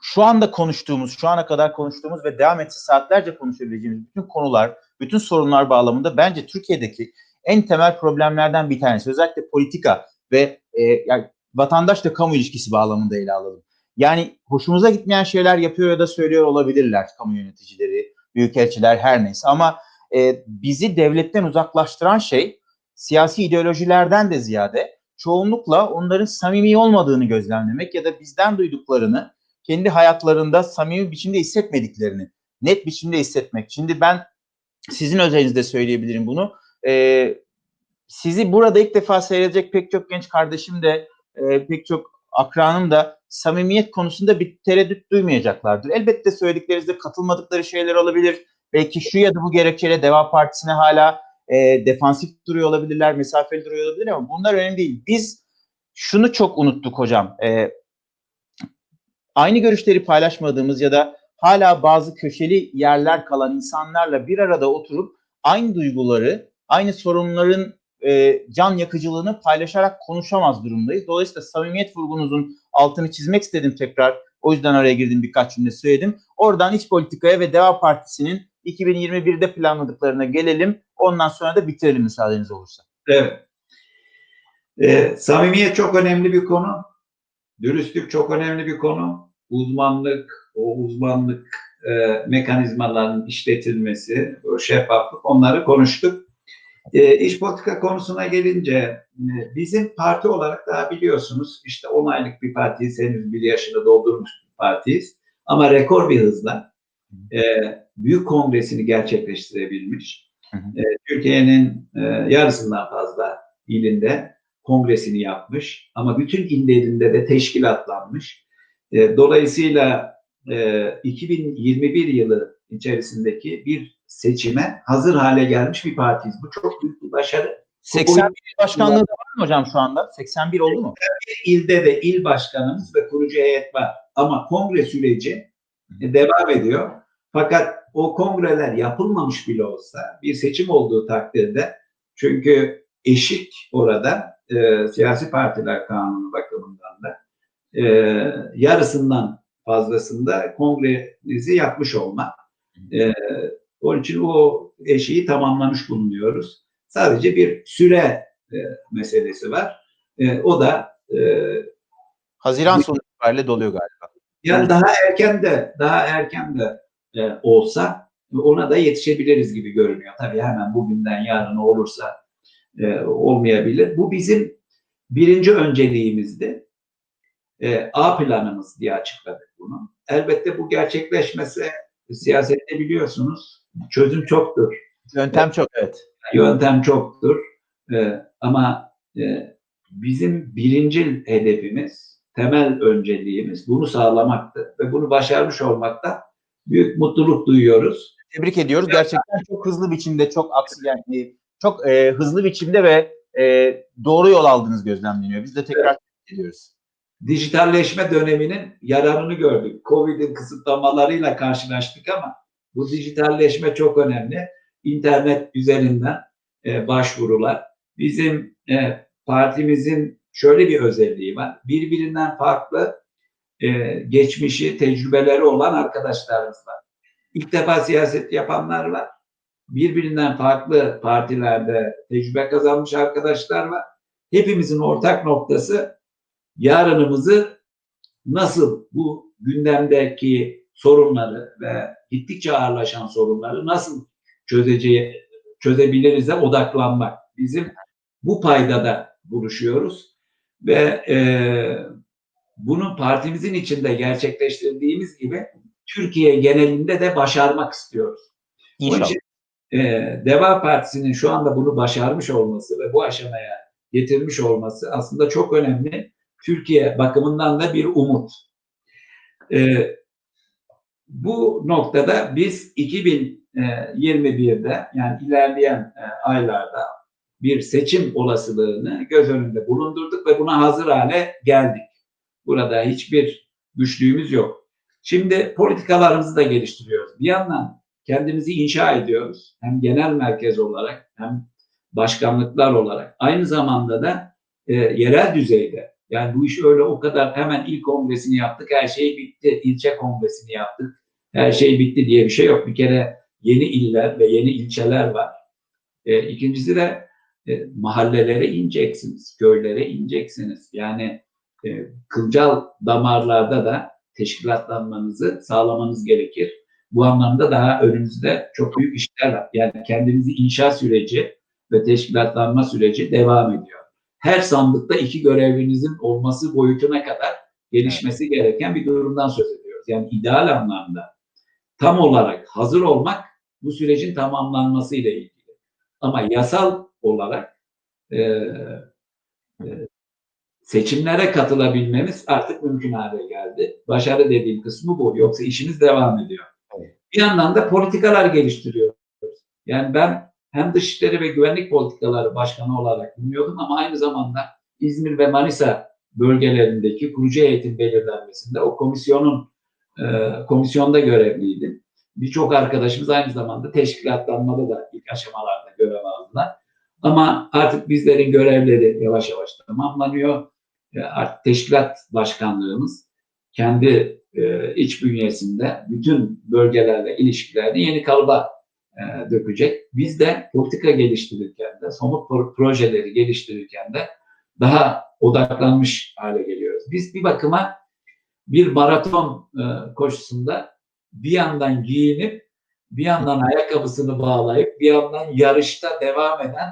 şu anda konuştuğumuz, şu ana kadar konuştuğumuz ve devam etse saatlerce konuşabileceğimiz bütün konular, bütün sorunlar bağlamında bence Türkiye'deki en temel problemlerden bir tanesi. Özellikle politika ve e, yani vatandaşla kamu ilişkisi bağlamında ele alalım. Yani hoşumuza gitmeyen şeyler yapıyor ya da söylüyor olabilirler kamu yöneticileri, büyükelçiler her neyse ama e, bizi devletten uzaklaştıran şey siyasi ideolojilerden de ziyade çoğunlukla onların samimi olmadığını gözlemlemek ya da bizden duyduklarını kendi hayatlarında samimi biçimde hissetmediklerini net biçimde hissetmek. Şimdi ben sizin özelinizde söyleyebilirim bunu. Ee, sizi burada ilk defa seyredecek pek çok genç kardeşim de e, pek çok akranım da samimiyet konusunda bir tereddüt duymayacaklardır. Elbette söylediklerinizde katılmadıkları şeyler olabilir. Belki şu ya da bu gerekçeyle Deva Partisi'ne hala e, defansif duruyor olabilirler, mesafeli duruyor olabilir ama bunlar önemli değil. Biz şunu çok unuttuk hocam. E, aynı görüşleri paylaşmadığımız ya da hala bazı köşeli yerler kalan insanlarla bir arada oturup aynı duyguları, aynı sorunların e, can yakıcılığını paylaşarak konuşamaz durumdayız. Dolayısıyla samimiyet vurgunuzun altını çizmek istedim tekrar. O yüzden araya girdim birkaç cümle söyledim. Oradan iç politikaya ve Deva Partisi'nin 2021'de planladıklarına gelelim. Ondan sonra da bitirelim müsaadeniz olursa. Evet. Ee, samimiyet çok önemli bir konu. Dürüstlük çok önemli bir konu. Uzmanlık, o uzmanlık e, mekanizmalarının işletilmesi, o şeffaflık onları konuştuk. E, iş politika konusuna gelince e, bizim parti olarak daha biliyorsunuz işte 10 aylık bir partiyiz, henüz bir yaşını doldurmuş bir partiyiz. Ama rekor bir hızla e, büyük kongresini gerçekleştirebilmiş. E, Türkiye'nin e, yarısından fazla ilinde kongresini yapmış ama bütün illerinde de teşkilatlanmış. E, dolayısıyla e, 2021 yılı içerisindeki bir seçime hazır hale gelmiş bir partiyiz. Bu çok büyük bir başarı. 81 başkanlığı da var mı hocam şu anda? 81 oldu mu? İlde de il başkanımız ve kurucu heyet var. Ama kongre süreci devam ediyor. Fakat o kongreler yapılmamış bile olsa bir seçim olduğu takdirde çünkü eşit orada e, siyasi partiler kanunu bakımından da e, yarısından fazlasında kongrenizi yapmış olma. E, onun için o eşiği tamamlamış bulunuyoruz. Sadece bir süre e, meselesi var. E, o da e, Haziran sonu itibariyle doluyor galiba. Yani daha erken de daha erken de e, olsa ona da yetişebiliriz gibi görünüyor. Tabii hemen bugünden yarın olursa e, olmayabilir. Bu bizim birinci önceliğimizdi. E, A planımız diye açıkladık bunu. Elbette bu gerçekleşmese siyasette biliyorsunuz çözüm çoktur. Yöntem çok evet. Yöntem çoktur. E, ama e, bizim birinci hedefimiz, temel önceliğimiz bunu sağlamaktı. Ve bunu başarmış olmakta büyük mutluluk duyuyoruz. Tebrik ediyoruz. Gerçekten çok hızlı biçimde, çok aksi yani çok e, hızlı biçimde ve e, doğru yol aldığınız gözlemleniyor. Biz de tekrar evet. ediyoruz. Dijitalleşme döneminin yararını gördük. Covid'in kısıtlamalarıyla karşılaştık ama bu dijitalleşme çok önemli. İnternet üzerinden e, başvurular. Bizim e, partimizin şöyle bir özelliği var. Birbirinden farklı e, geçmişi, tecrübeleri olan arkadaşlarımız var. İlk defa siyaset yapanlar var. Birbirinden farklı partilerde tecrübe kazanmış arkadaşlar var. Hepimizin ortak noktası yarınımızı nasıl bu gündemdeki sorunları ve gittikçe ağırlaşan sorunları nasıl çözeceği, çözebiliriz de odaklanmak. Bizim bu paydada buluşuyoruz ve e, bunu partimizin içinde gerçekleştirdiğimiz gibi Türkiye genelinde de başarmak istiyoruz. Onun İnşallah. için e, Deva Partisi'nin şu anda bunu başarmış olması ve bu aşamaya getirmiş olması aslında çok önemli. Türkiye bakımından da bir umut. E, bu noktada biz 2021'de yani ilerleyen e, aylarda bir seçim olasılığını göz önünde bulundurduk ve buna hazır hale geldik. Burada hiçbir güçlüğümüz yok. Şimdi politikalarımızı da geliştiriyoruz. Bir yandan kendimizi inşa ediyoruz. Hem genel merkez olarak hem başkanlıklar olarak. Aynı zamanda da e, yerel düzeyde. Yani bu iş öyle o kadar hemen ilk kongresini yaptık, her şey bitti. İlçe kongresini yaptık, her şey bitti diye bir şey yok. Bir kere yeni iller ve yeni ilçeler var. E, ikincisi de e, mahallelere ineceksiniz, köylere ineceksiniz. Yani e, kılcal damarlarda da teşkilatlanmanızı sağlamanız gerekir. Bu anlamda daha önümüzde çok büyük işler var. Yani kendimizi inşa süreci ve teşkilatlanma süreci devam ediyor. Her sandıkta iki görevlinizin olması boyutuna kadar gelişmesi gereken bir durumdan söz ediyoruz. Yani ideal anlamda tam olarak hazır olmak bu sürecin tamamlanması ile ilgili. Ama yasal olarak e, e, seçimlere katılabilmemiz artık mümkün hale geldi. Başarı dediğim kısmı bu. Yoksa işimiz devam ediyor. Evet. Bir yandan da politikalar geliştiriyoruz. Yani ben hem dışişleri ve güvenlik politikaları başkanı olarak bilmiyordum ama aynı zamanda İzmir ve Manisa bölgelerindeki kurucu heyetin belirlenmesinde o komisyonun e, komisyonda görevliydim. Birçok arkadaşımız aynı zamanda teşkilatlanmada da ilk aşamalarda görev aldılar. Ama artık bizlerin görevleri yavaş yavaş tamamlanıyor. E, Artık teşkilat başkanlığımız kendi e, iç bünyesinde bütün bölgelerle ilişkilerini yeni kalıba e, dökecek. Biz de politika geliştirirken de, somut pro- projeleri geliştirirken de daha odaklanmış hale geliyoruz. Biz bir bakıma bir maraton e, koşusunda bir yandan giyinip, bir yandan ayakkabısını bağlayıp, bir yandan yarışta devam eden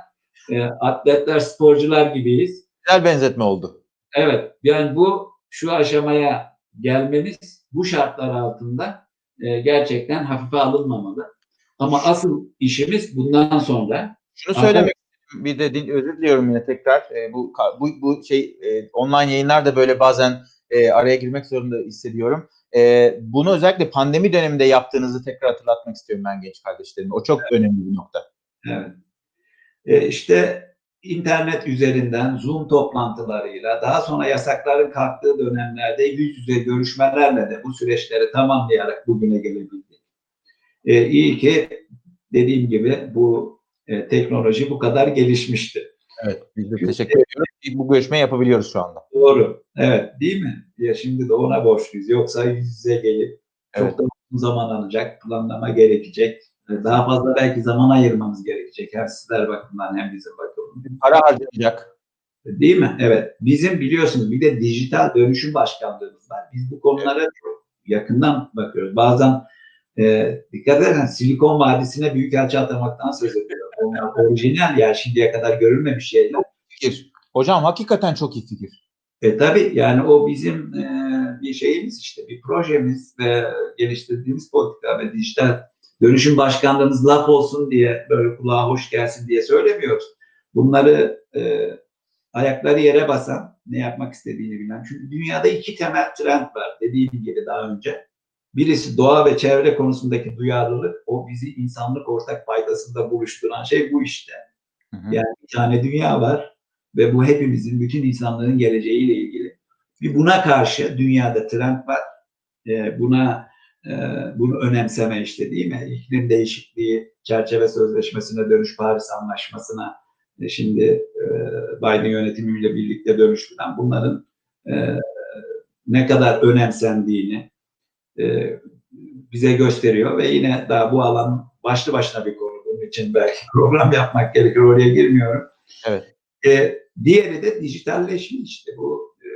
e, atletler, sporcular gibiyiz. Güzel benzetme oldu. Evet, yani bu şu aşamaya gelmeniz bu şartlar altında e, gerçekten hafife alınmamalı. Ama asıl işimiz bundan sonra. Şunu söylemek bir de din, özür diliyorum yine tekrar. E, bu bu bu şey e, online yayınlar da böyle bazen e, araya girmek zorunda hissediyorum. E, bunu özellikle pandemi döneminde yaptığınızı tekrar hatırlatmak istiyorum ben genç kardeşlerime. O çok önemli bir nokta. Evet. E, işte internet üzerinden Zoom toplantılarıyla daha sonra yasakların kalktığı dönemlerde yüz yüze görüşmelerle de bu süreçleri tamamlayarak bugüne gelebildik. E, iyi ki dediğim gibi bu e, teknoloji bu kadar gelişmişti. Evet. Biz de teşekkür ediyoruz. Bu görüşmeyi yapabiliyoruz şu anda. Doğru. Evet, değil mi? Ya şimdi de ona borçluyuz. Yoksa yüz yüze gelip Evet. çok da uzun zaman alacak, planlama gerekecek. E, Daha fazla belki zaman ayırmamız gerekecek. Hem sizler bakımından hem bizim bakımından. Para harcanacak. Değil mi? Evet. Bizim biliyorsunuz bir de dijital dönüşüm başkanlığımız var. Biz bu konulara çok yakından bakıyoruz. Bazen e, dikkat edersen Silikon Vadisi'ne büyükelçi atamaktan söz ediyor. Onlar orijinal ya şimdiye kadar görülmemiş şeyler. Fikir. Hocam hakikaten çok iyi fikir. E tabii yani o bizim e, bir şeyimiz işte bir projemiz ve geliştirdiğimiz politika ve dijital dönüşüm başkanlığımız laf olsun diye böyle kulağa hoş gelsin diye söylemiyoruz. Bunları e, ayakları yere basan ne yapmak istediğini bilen. Çünkü dünyada iki temel trend var dediğim gibi daha önce. Birisi doğa ve çevre konusundaki duyarlılık. O bizi insanlık ortak paydasında buluşturan şey bu işte. Hı hı. Yani bir tane dünya var ve bu hepimizin, bütün insanlığın geleceğiyle ilgili. Bir buna karşı dünyada trend var. Ee, buna e, bunu önemseme işte değil mi? İklim değişikliği çerçeve sözleşmesine dönüş Paris Anlaşması'na e, şimdi e, Biden yönetimiyle birlikte dönüştüren bunların e, ne kadar önemsendiğini e, bize gösteriyor ve yine daha bu alan başlı başına bir konu. Bunun için belki program yapmak gerekir. Oraya girmiyorum. Evet. E, diğeri de dijitalleşme işte bu e,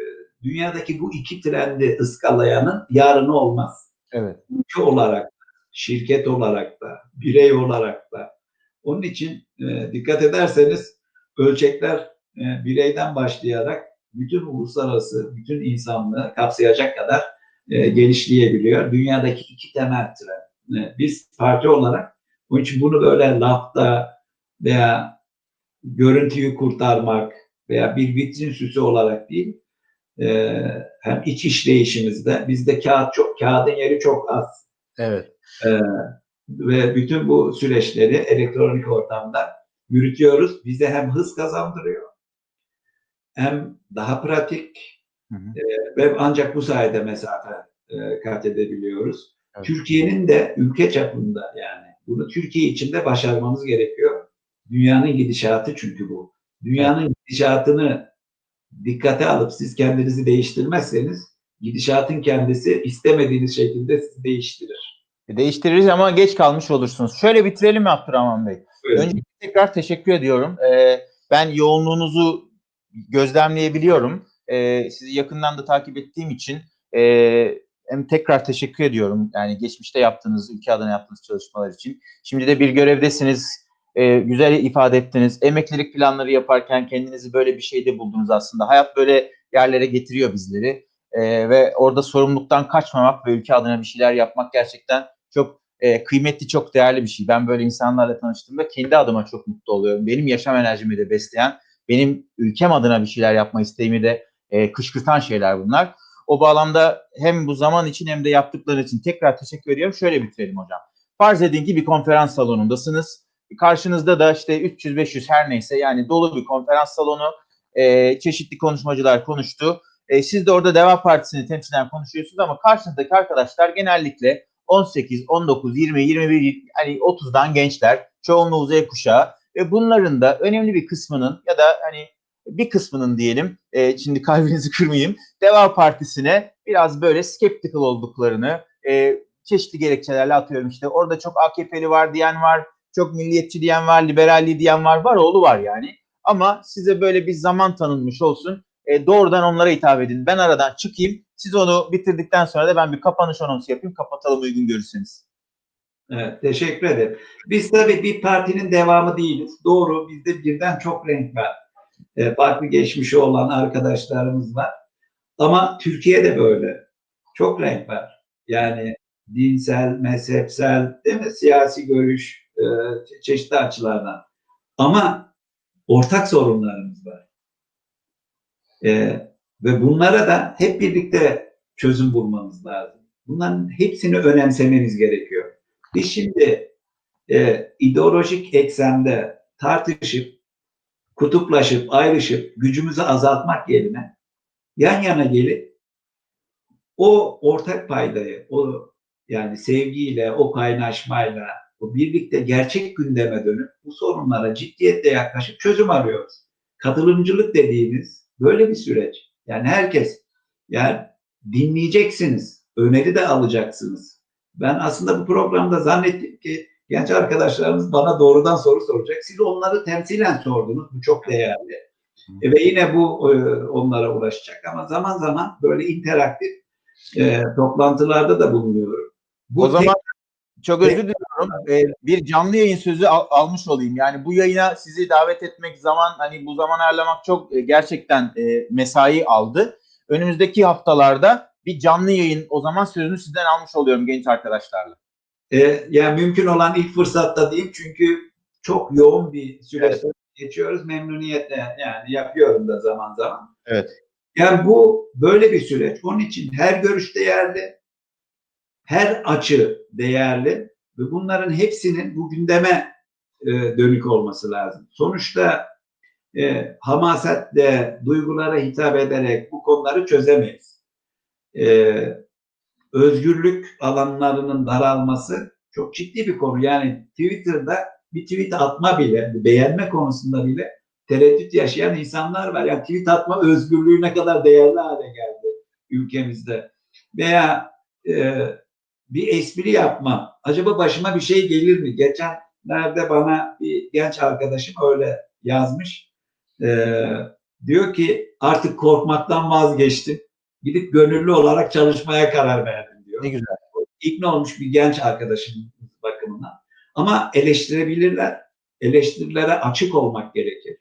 dünyadaki bu iki trendi ıskalayanın yarını olmaz. Evet. Ülke olarak şirket olarak da, birey olarak da. Onun için e, dikkat ederseniz ölçekler e, bireyden başlayarak bütün uluslararası, bütün insanlığı kapsayacak kadar e, genişleyebiliyor. Dünyadaki iki temel trend. E, biz parti olarak onun için bunu böyle lafta veya görüntüyü kurtarmak veya bir vitrin süsü olarak değil, e, hem iç işleyişimizde bizde kağıt çok, kağıdın yeri çok az. Evet. E, ve bütün bu süreçleri elektronik ortamda yürütüyoruz. Bize hem hız kazandırıyor hem daha pratik Hı hı. e, ve ancak bu sayede mesafe e, kat edebiliyoruz. Evet. Türkiye'nin de ülke çapında yani bunu Türkiye içinde başarmamız gerekiyor. Dünyanın gidişatı çünkü bu. Dünyanın gidişatını dikkate alıp siz kendinizi değiştirmezseniz gidişatın kendisi istemediğiniz şekilde sizi değiştirir. Değiştiririz ama geç kalmış olursunuz. Şöyle bitirelim mi Abdurrahman Bey? Öyle. Önce tekrar teşekkür ediyorum. Ee, ben yoğunluğunuzu gözlemleyebiliyorum. Ee, sizi yakından da takip ettiğim için e, hem tekrar teşekkür ediyorum. Yani geçmişte yaptığınız, ülke adına yaptığınız çalışmalar için. Şimdi de bir görevdesiniz. Ee, güzel ifade ettiniz. Emeklilik planları yaparken kendinizi böyle bir şeyde buldunuz aslında. Hayat böyle yerlere getiriyor bizleri. Ee, ve orada sorumluluktan kaçmamak ve ülke adına bir şeyler yapmak gerçekten çok e, kıymetli, çok değerli bir şey. Ben böyle insanlarla tanıştığımda kendi adıma çok mutlu oluyorum. Benim yaşam enerjimi de besleyen, benim ülkem adına bir şeyler yapma isteğimi de e, kışkırtan şeyler bunlar. O bağlamda hem bu zaman için hem de yaptıkları için tekrar teşekkür ediyorum. Şöyle bitirelim hocam. Farz edin ki bir konferans salonundasınız. Karşınızda da işte 300-500 her neyse yani dolu bir konferans salonu. E, çeşitli konuşmacılar konuştu. E, siz de orada Deva Partisi'ni temsilen konuşuyorsunuz ama karşınızdaki arkadaşlar genellikle 18, 19, 20, 21, hani 30'dan gençler, çoğunluğu Z kuşağı ve bunların da önemli bir kısmının ya da hani bir kısmının diyelim, e, şimdi kalbinizi kırmayayım, Deva Partisi'ne biraz böyle skeptical olduklarını, e, çeşitli gerekçelerle atıyorum işte orada çok AKP'li var diyen var, çok milliyetçi diyen var, liberalli diyen var, var oğlu var yani. Ama size böyle bir zaman tanınmış olsun, e, doğrudan onlara hitap edin. Ben aradan çıkayım, siz onu bitirdikten sonra da ben bir kapanış anonsu yapayım, kapatalım uygun görürseniz. Evet, teşekkür ederim. Biz tabii bir partinin devamı değiliz. Doğru, bizde birden çok renk var. E, farklı geçmişi olan arkadaşlarımız var. Ama Türkiye'de böyle. Çok renk var. Yani dinsel, mezhepsel, değil mi? Siyasi görüş, e, çe- çeşitli açılardan. Ama ortak sorunlarımız var. E, ve bunlara da hep birlikte çözüm bulmamız lazım. Bunların hepsini önemsememiz gerekiyor. Biz şimdi e, ideolojik eksende tartışıp, kutuplaşıp, ayrışıp gücümüzü azaltmak yerine yan yana gelip o ortak paydayı, o yani sevgiyle, o kaynaşmayla, o birlikte gerçek gündeme dönüp bu sorunlara ciddiyetle yaklaşıp çözüm arıyoruz. Katılımcılık dediğimiz böyle bir süreç. Yani herkes yani dinleyeceksiniz, öneri de alacaksınız. Ben aslında bu programda zannettim ki genç arkadaşlarımız bana doğrudan soru soracak. Siz onları temsilen sordunuz. Bu çok değerli. E, ve yine bu e, onlara ulaşacak ama zaman zaman böyle interaktif e, toplantılarda da bulunuyorum. Bu o zaman çok özür diliyorum. Ee, bir canlı yayın sözü al- almış olayım. Yani bu yayına sizi davet etmek zaman hani bu zaman ayarlamak çok e, gerçekten e, mesai aldı. Önümüzdeki haftalarda bir canlı yayın o zaman sözünü sizden almış oluyorum genç arkadaşlarla. E, yani mümkün olan ilk fırsatta değil çünkü çok yoğun bir süreçte geçiyoruz. Memnuniyetle yani yapıyorum da zaman zaman. Evet. Yani bu böyle bir süreç. Onun için her görüş değerli, her açı değerli ve bunların hepsinin bu gündeme e, dönük olması lazım. Sonuçta e, hamasetle, duygulara hitap ederek bu konuları çözemeyiz. E, özgürlük alanlarının daralması çok ciddi bir konu. Yani Twitter'da bir tweet atma bile, beğenme konusunda bile tereddüt yaşayan insanlar var. Yani tweet atma özgürlüğü ne kadar değerli hale geldi ülkemizde. Veya e, bir espri yapma. Acaba başıma bir şey gelir mi? Geçenlerde bana bir genç arkadaşım öyle yazmış. E, diyor ki artık korkmaktan vazgeçtim. Gidip gönüllü olarak çalışmaya karar verdim diyor Ne güzel. ikna olmuş bir genç arkadaşım bakımından. Ama eleştirebilirler. Eleştirilere açık olmak gerekir.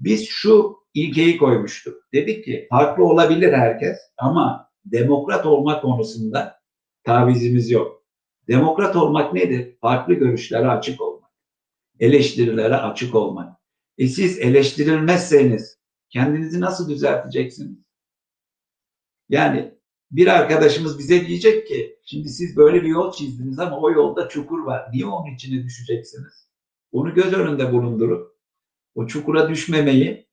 Biz şu ilkeyi koymuştuk. Dedik ki farklı olabilir herkes ama demokrat olma konusunda tavizimiz yok. Demokrat olmak nedir? Farklı görüşlere açık olmak. Eleştirilere açık olmak. E siz eleştirilmezseniz kendinizi nasıl düzelteceksiniz? Yani bir arkadaşımız bize diyecek ki şimdi siz böyle bir yol çizdiniz ama o yolda çukur var. Niye onun içine düşeceksiniz? Onu göz önünde bulundurup o çukura düşmemeyi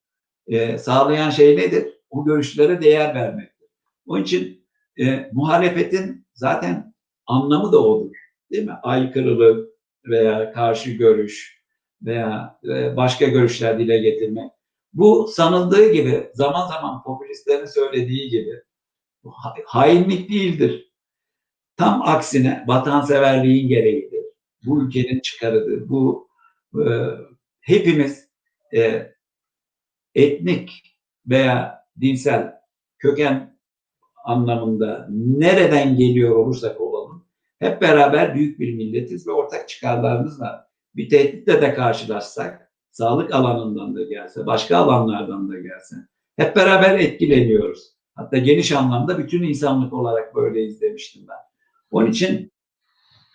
e, sağlayan şey nedir? O görüşlere değer vermektir. Onun için e, muhalefetin zaten anlamı da odur. Değil mi? Aykırılık veya karşı görüş veya e, başka görüşler dile getirmek. Bu sanıldığı gibi zaman zaman popülistlerin söylediği gibi ha- hainlik değildir. Tam aksine vatanseverliğin gereğidir. Bu ülkenin çıkarıdır. Bu e, hepimiz e, etnik veya dinsel köken anlamında nereden geliyor olursak olalım hep beraber büyük bir milletiz ve ortak çıkarlarımız var. Bir tehditle de karşılaşsak sağlık alanından da gelse, başka alanlardan da gelse hep beraber etkileniyoruz. Hatta geniş anlamda bütün insanlık olarak böyle izlemiştim ben. Onun için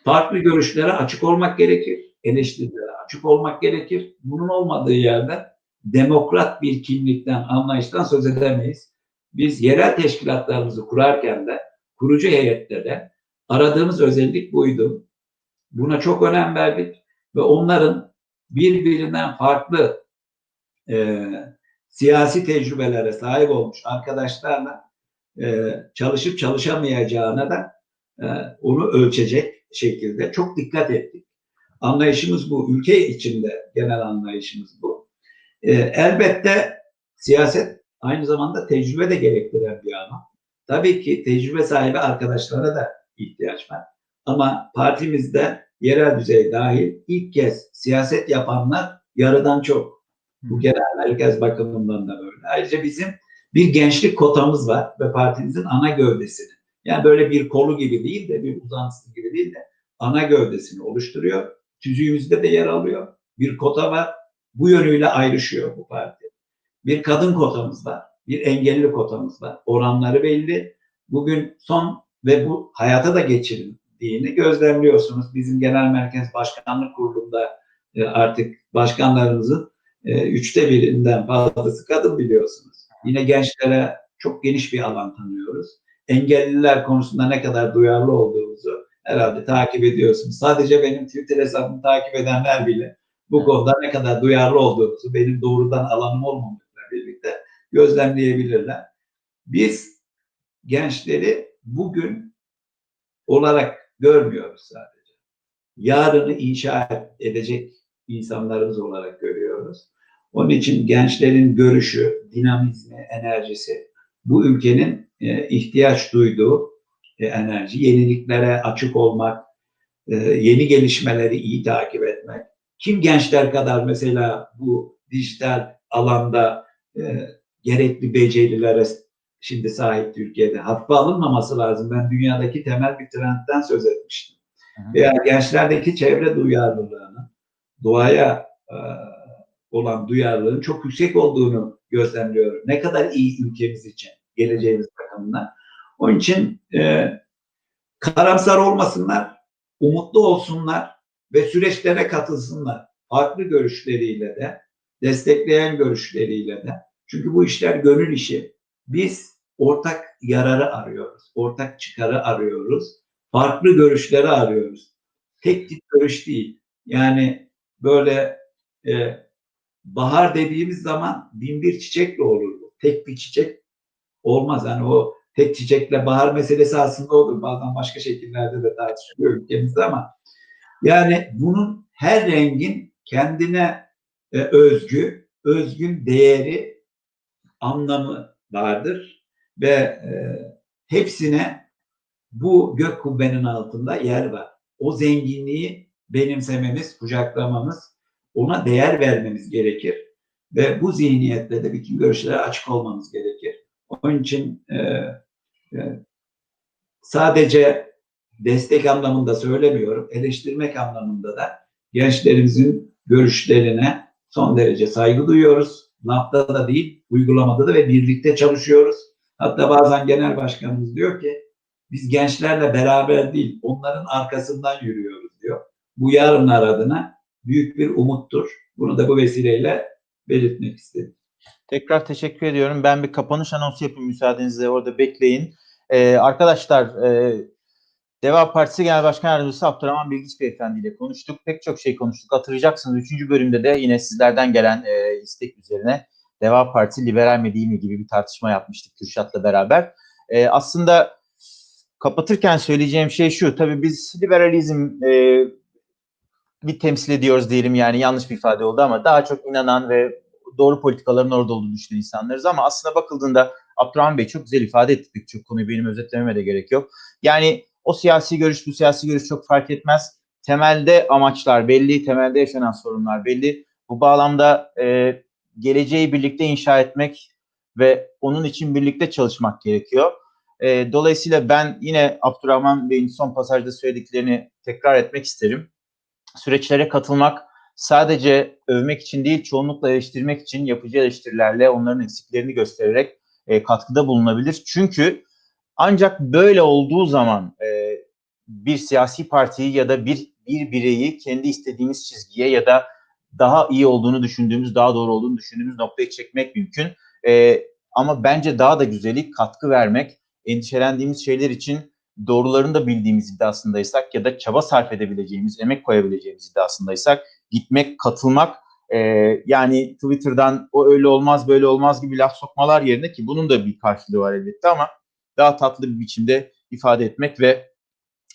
farklı görüşlere açık olmak gerekir, eleştirilere açık olmak gerekir. Bunun olmadığı yerde demokrat bir kimlikten, anlayıştan söz edemeyiz. Biz yerel teşkilatlarımızı kurarken de, kurucu heyette de aradığımız özellik buydu. Buna çok önem verdik ve onların birbirinden farklı e, siyasi tecrübelere sahip olmuş arkadaşlarla e, çalışıp çalışamayacağına da e, onu ölçecek şekilde çok dikkat ettik. Anlayışımız bu. Ülke içinde genel anlayışımız bu. E, elbette siyaset aynı zamanda tecrübe de gerektiren bir alan. Tabii ki tecrübe sahibi arkadaşlara da ihtiyaç var. Ama partimizde yerel düzey dahil ilk kez siyaset yapanlar yarıdan çok. Bu genel merkez bakımından da böyle. Ayrıca bizim bir gençlik kotamız var ve partimizin ana gövdesini. Yani böyle bir kolu gibi değil de bir uzantısı gibi değil de ana gövdesini oluşturuyor. Tüzüğümüzde de yer alıyor. Bir kota var. Bu yönüyle ayrışıyor bu parti. Bir kadın kotamız var. Bir engelli kotamız var. Oranları belli. Bugün son ve bu hayata da geçirildiğini gözlemliyorsunuz. Bizim genel merkez başkanlık kurulunda e, artık başkanlarımızın e, üçte birinden fazlası kadın biliyorsunuz. Yine gençlere çok geniş bir alan tanıyoruz. Engelliler konusunda ne kadar duyarlı olduğumuzu herhalde takip ediyorsunuz. Sadece benim Twitter hesabımı takip edenler bile bu konuda ne kadar duyarlı olduğumuzu benim doğrudan alanım olmamakla birlikte gözlemleyebilirler. Biz gençleri bugün olarak görmüyoruz sadece. Yarını inşa edecek insanlarımız olarak görüyoruz. Onun için gençlerin görüşü, dinamizmi, enerjisi bu ülkenin e, ihtiyaç duyduğu e, enerji, yeniliklere açık olmak, e, yeni gelişmeleri iyi takip etmek. Kim gençler kadar mesela bu dijital alanda e, gerekli becerilere şimdi sahip Türkiye'de hafife alınmaması lazım. Ben dünyadaki temel bir trendten söz etmiştim. Hı. Veya gençlerdeki çevre duyarlılığının doğaya e, olan duyarlılığın çok yüksek olduğunu gözlemliyorum. Ne kadar iyi ülkemiz için, geleceğimiz bakımından. Onun için e, karamsar olmasınlar, umutlu olsunlar ve süreçlere katılsınlar. Farklı görüşleriyle de, destekleyen görüşleriyle de. Çünkü bu işler gönül işi. Biz ortak yararı arıyoruz, ortak çıkarı arıyoruz, farklı görüşleri arıyoruz. Tek tip görüş değil. Yani böyle e, bahar dediğimiz zaman bin bir çiçekle olur bu. Tek bir çiçek olmaz. Yani o tek çiçekle bahar meselesi aslında olur. Bazen başka şekillerde de tartışılıyor ülkemizde ama yani bunun her rengin kendine e, özgü, özgün değeri, anlamı vardır ve e, hepsine bu gök kubbenin altında yer var. O zenginliği benimsememiz, kucaklamamız, ona değer vermemiz gerekir ve bu zihniyetle de bütün görüşlere açık olmamız gerekir. Onun için e, e, sadece destek anlamında söylemiyorum, eleştirmek anlamında da gençlerimizin görüşlerine son derece saygı duyuyoruz. lafta da değil, uygulamada da ve birlikte çalışıyoruz. Hatta bazen genel başkanımız diyor ki biz gençlerle beraber değil, onların arkasından yürüyoruz diyor. Bu yarınlar adına büyük bir umuttur. Bunu da bu vesileyle belirtmek istedim. Tekrar teşekkür ediyorum. Ben bir kapanış anonsu yapayım müsaadenizle. Orada bekleyin. Ee, arkadaşlar e, Deva Partisi Genel Başkan Yardımcısı Abdurrahman Bilgiç Beyefendi ile konuştuk. Pek çok şey konuştuk. Hatırlayacaksınız 3. bölümde de yine sizlerden gelen e, istek üzerine Deva Partisi liberal mi değil mi gibi bir tartışma yapmıştık Kürşat'la beraber. E, aslında kapatırken söyleyeceğim şey şu. Tabii biz liberalizm e, bir temsil ediyoruz diyelim yani yanlış bir ifade oldu ama daha çok inanan ve doğru politikaların orada olduğunu düşünen insanlarız ama aslında bakıldığında Abdurrahman Bey çok güzel ifade etti pek çok konuyu benim özetlememe de gerek yok. Yani o siyasi görüş bu siyasi görüş çok fark etmez. Temelde amaçlar belli, temelde yaşanan sorunlar belli. Bu bağlamda e, geleceği birlikte inşa etmek ve onun için birlikte çalışmak gerekiyor. E, dolayısıyla ben yine Abdurrahman Bey'in son pasajda söylediklerini tekrar etmek isterim. Süreçlere katılmak sadece övmek için değil, çoğunlukla eleştirmek için yapıcı eleştirilerle onların eksiklerini göstererek e, katkıda bulunabilir. Çünkü ancak böyle olduğu zaman e, bir siyasi partiyi ya da bir bir bireyi kendi istediğimiz çizgiye ya da daha iyi olduğunu düşündüğümüz, daha doğru olduğunu düşündüğümüz noktaya çekmek mümkün. E, ama bence daha da güzeli katkı vermek, endişelendiğimiz şeyler için doğrularını da bildiğimiz iddiasındaysak ya da çaba sarf edebileceğimiz, emek koyabileceğimiz iddiasındaysak gitmek, katılmak e, yani Twitter'dan o öyle olmaz böyle olmaz gibi laf sokmalar yerine ki bunun da bir karşılığı var elbette ama daha tatlı bir biçimde ifade etmek ve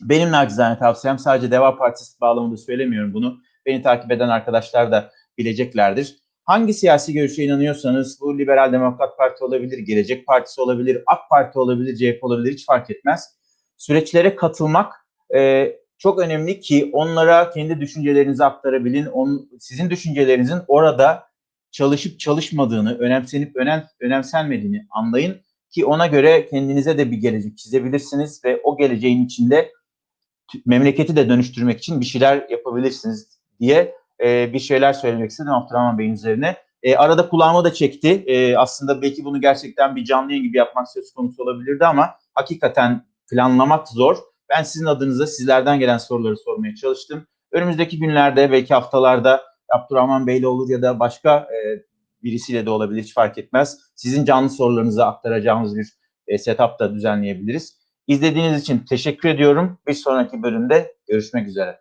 benim nacizane tavsiyem sadece Deva Partisi bağlamında söylemiyorum bunu. Beni takip eden arkadaşlar da bileceklerdir. Hangi siyasi görüşe inanıyorsanız bu Liberal Demokrat Parti olabilir, Gelecek Partisi olabilir, AK Parti olabilir, CHP olabilir hiç fark etmez. Süreçlere katılmak e, çok önemli ki onlara kendi düşüncelerinizi aktarabilin. On, sizin düşüncelerinizin orada çalışıp çalışmadığını, önemsenip önem, önemsenmediğini anlayın ki ona göre kendinize de bir gelecek çizebilirsiniz ve o geleceğin içinde memleketi de dönüştürmek için bir şeyler yapabilirsiniz diye e, bir şeyler söylemek istedim Abdurrahman Bey'in üzerine. E, arada kulağıma da çekti. E, aslında belki bunu gerçekten bir canlı gibi yapmak söz konusu olabilirdi ama hakikaten planlamak zor. Ben sizin adınıza sizlerden gelen soruları sormaya çalıştım. Önümüzdeki günlerde belki haftalarda Abdurrahman Bey'le olur ya da başka e, birisiyle de olabilir hiç fark etmez. Sizin canlı sorularınızı aktaracağımız bir e, setup da düzenleyebiliriz. İzlediğiniz için teşekkür ediyorum. Bir sonraki bölümde görüşmek üzere.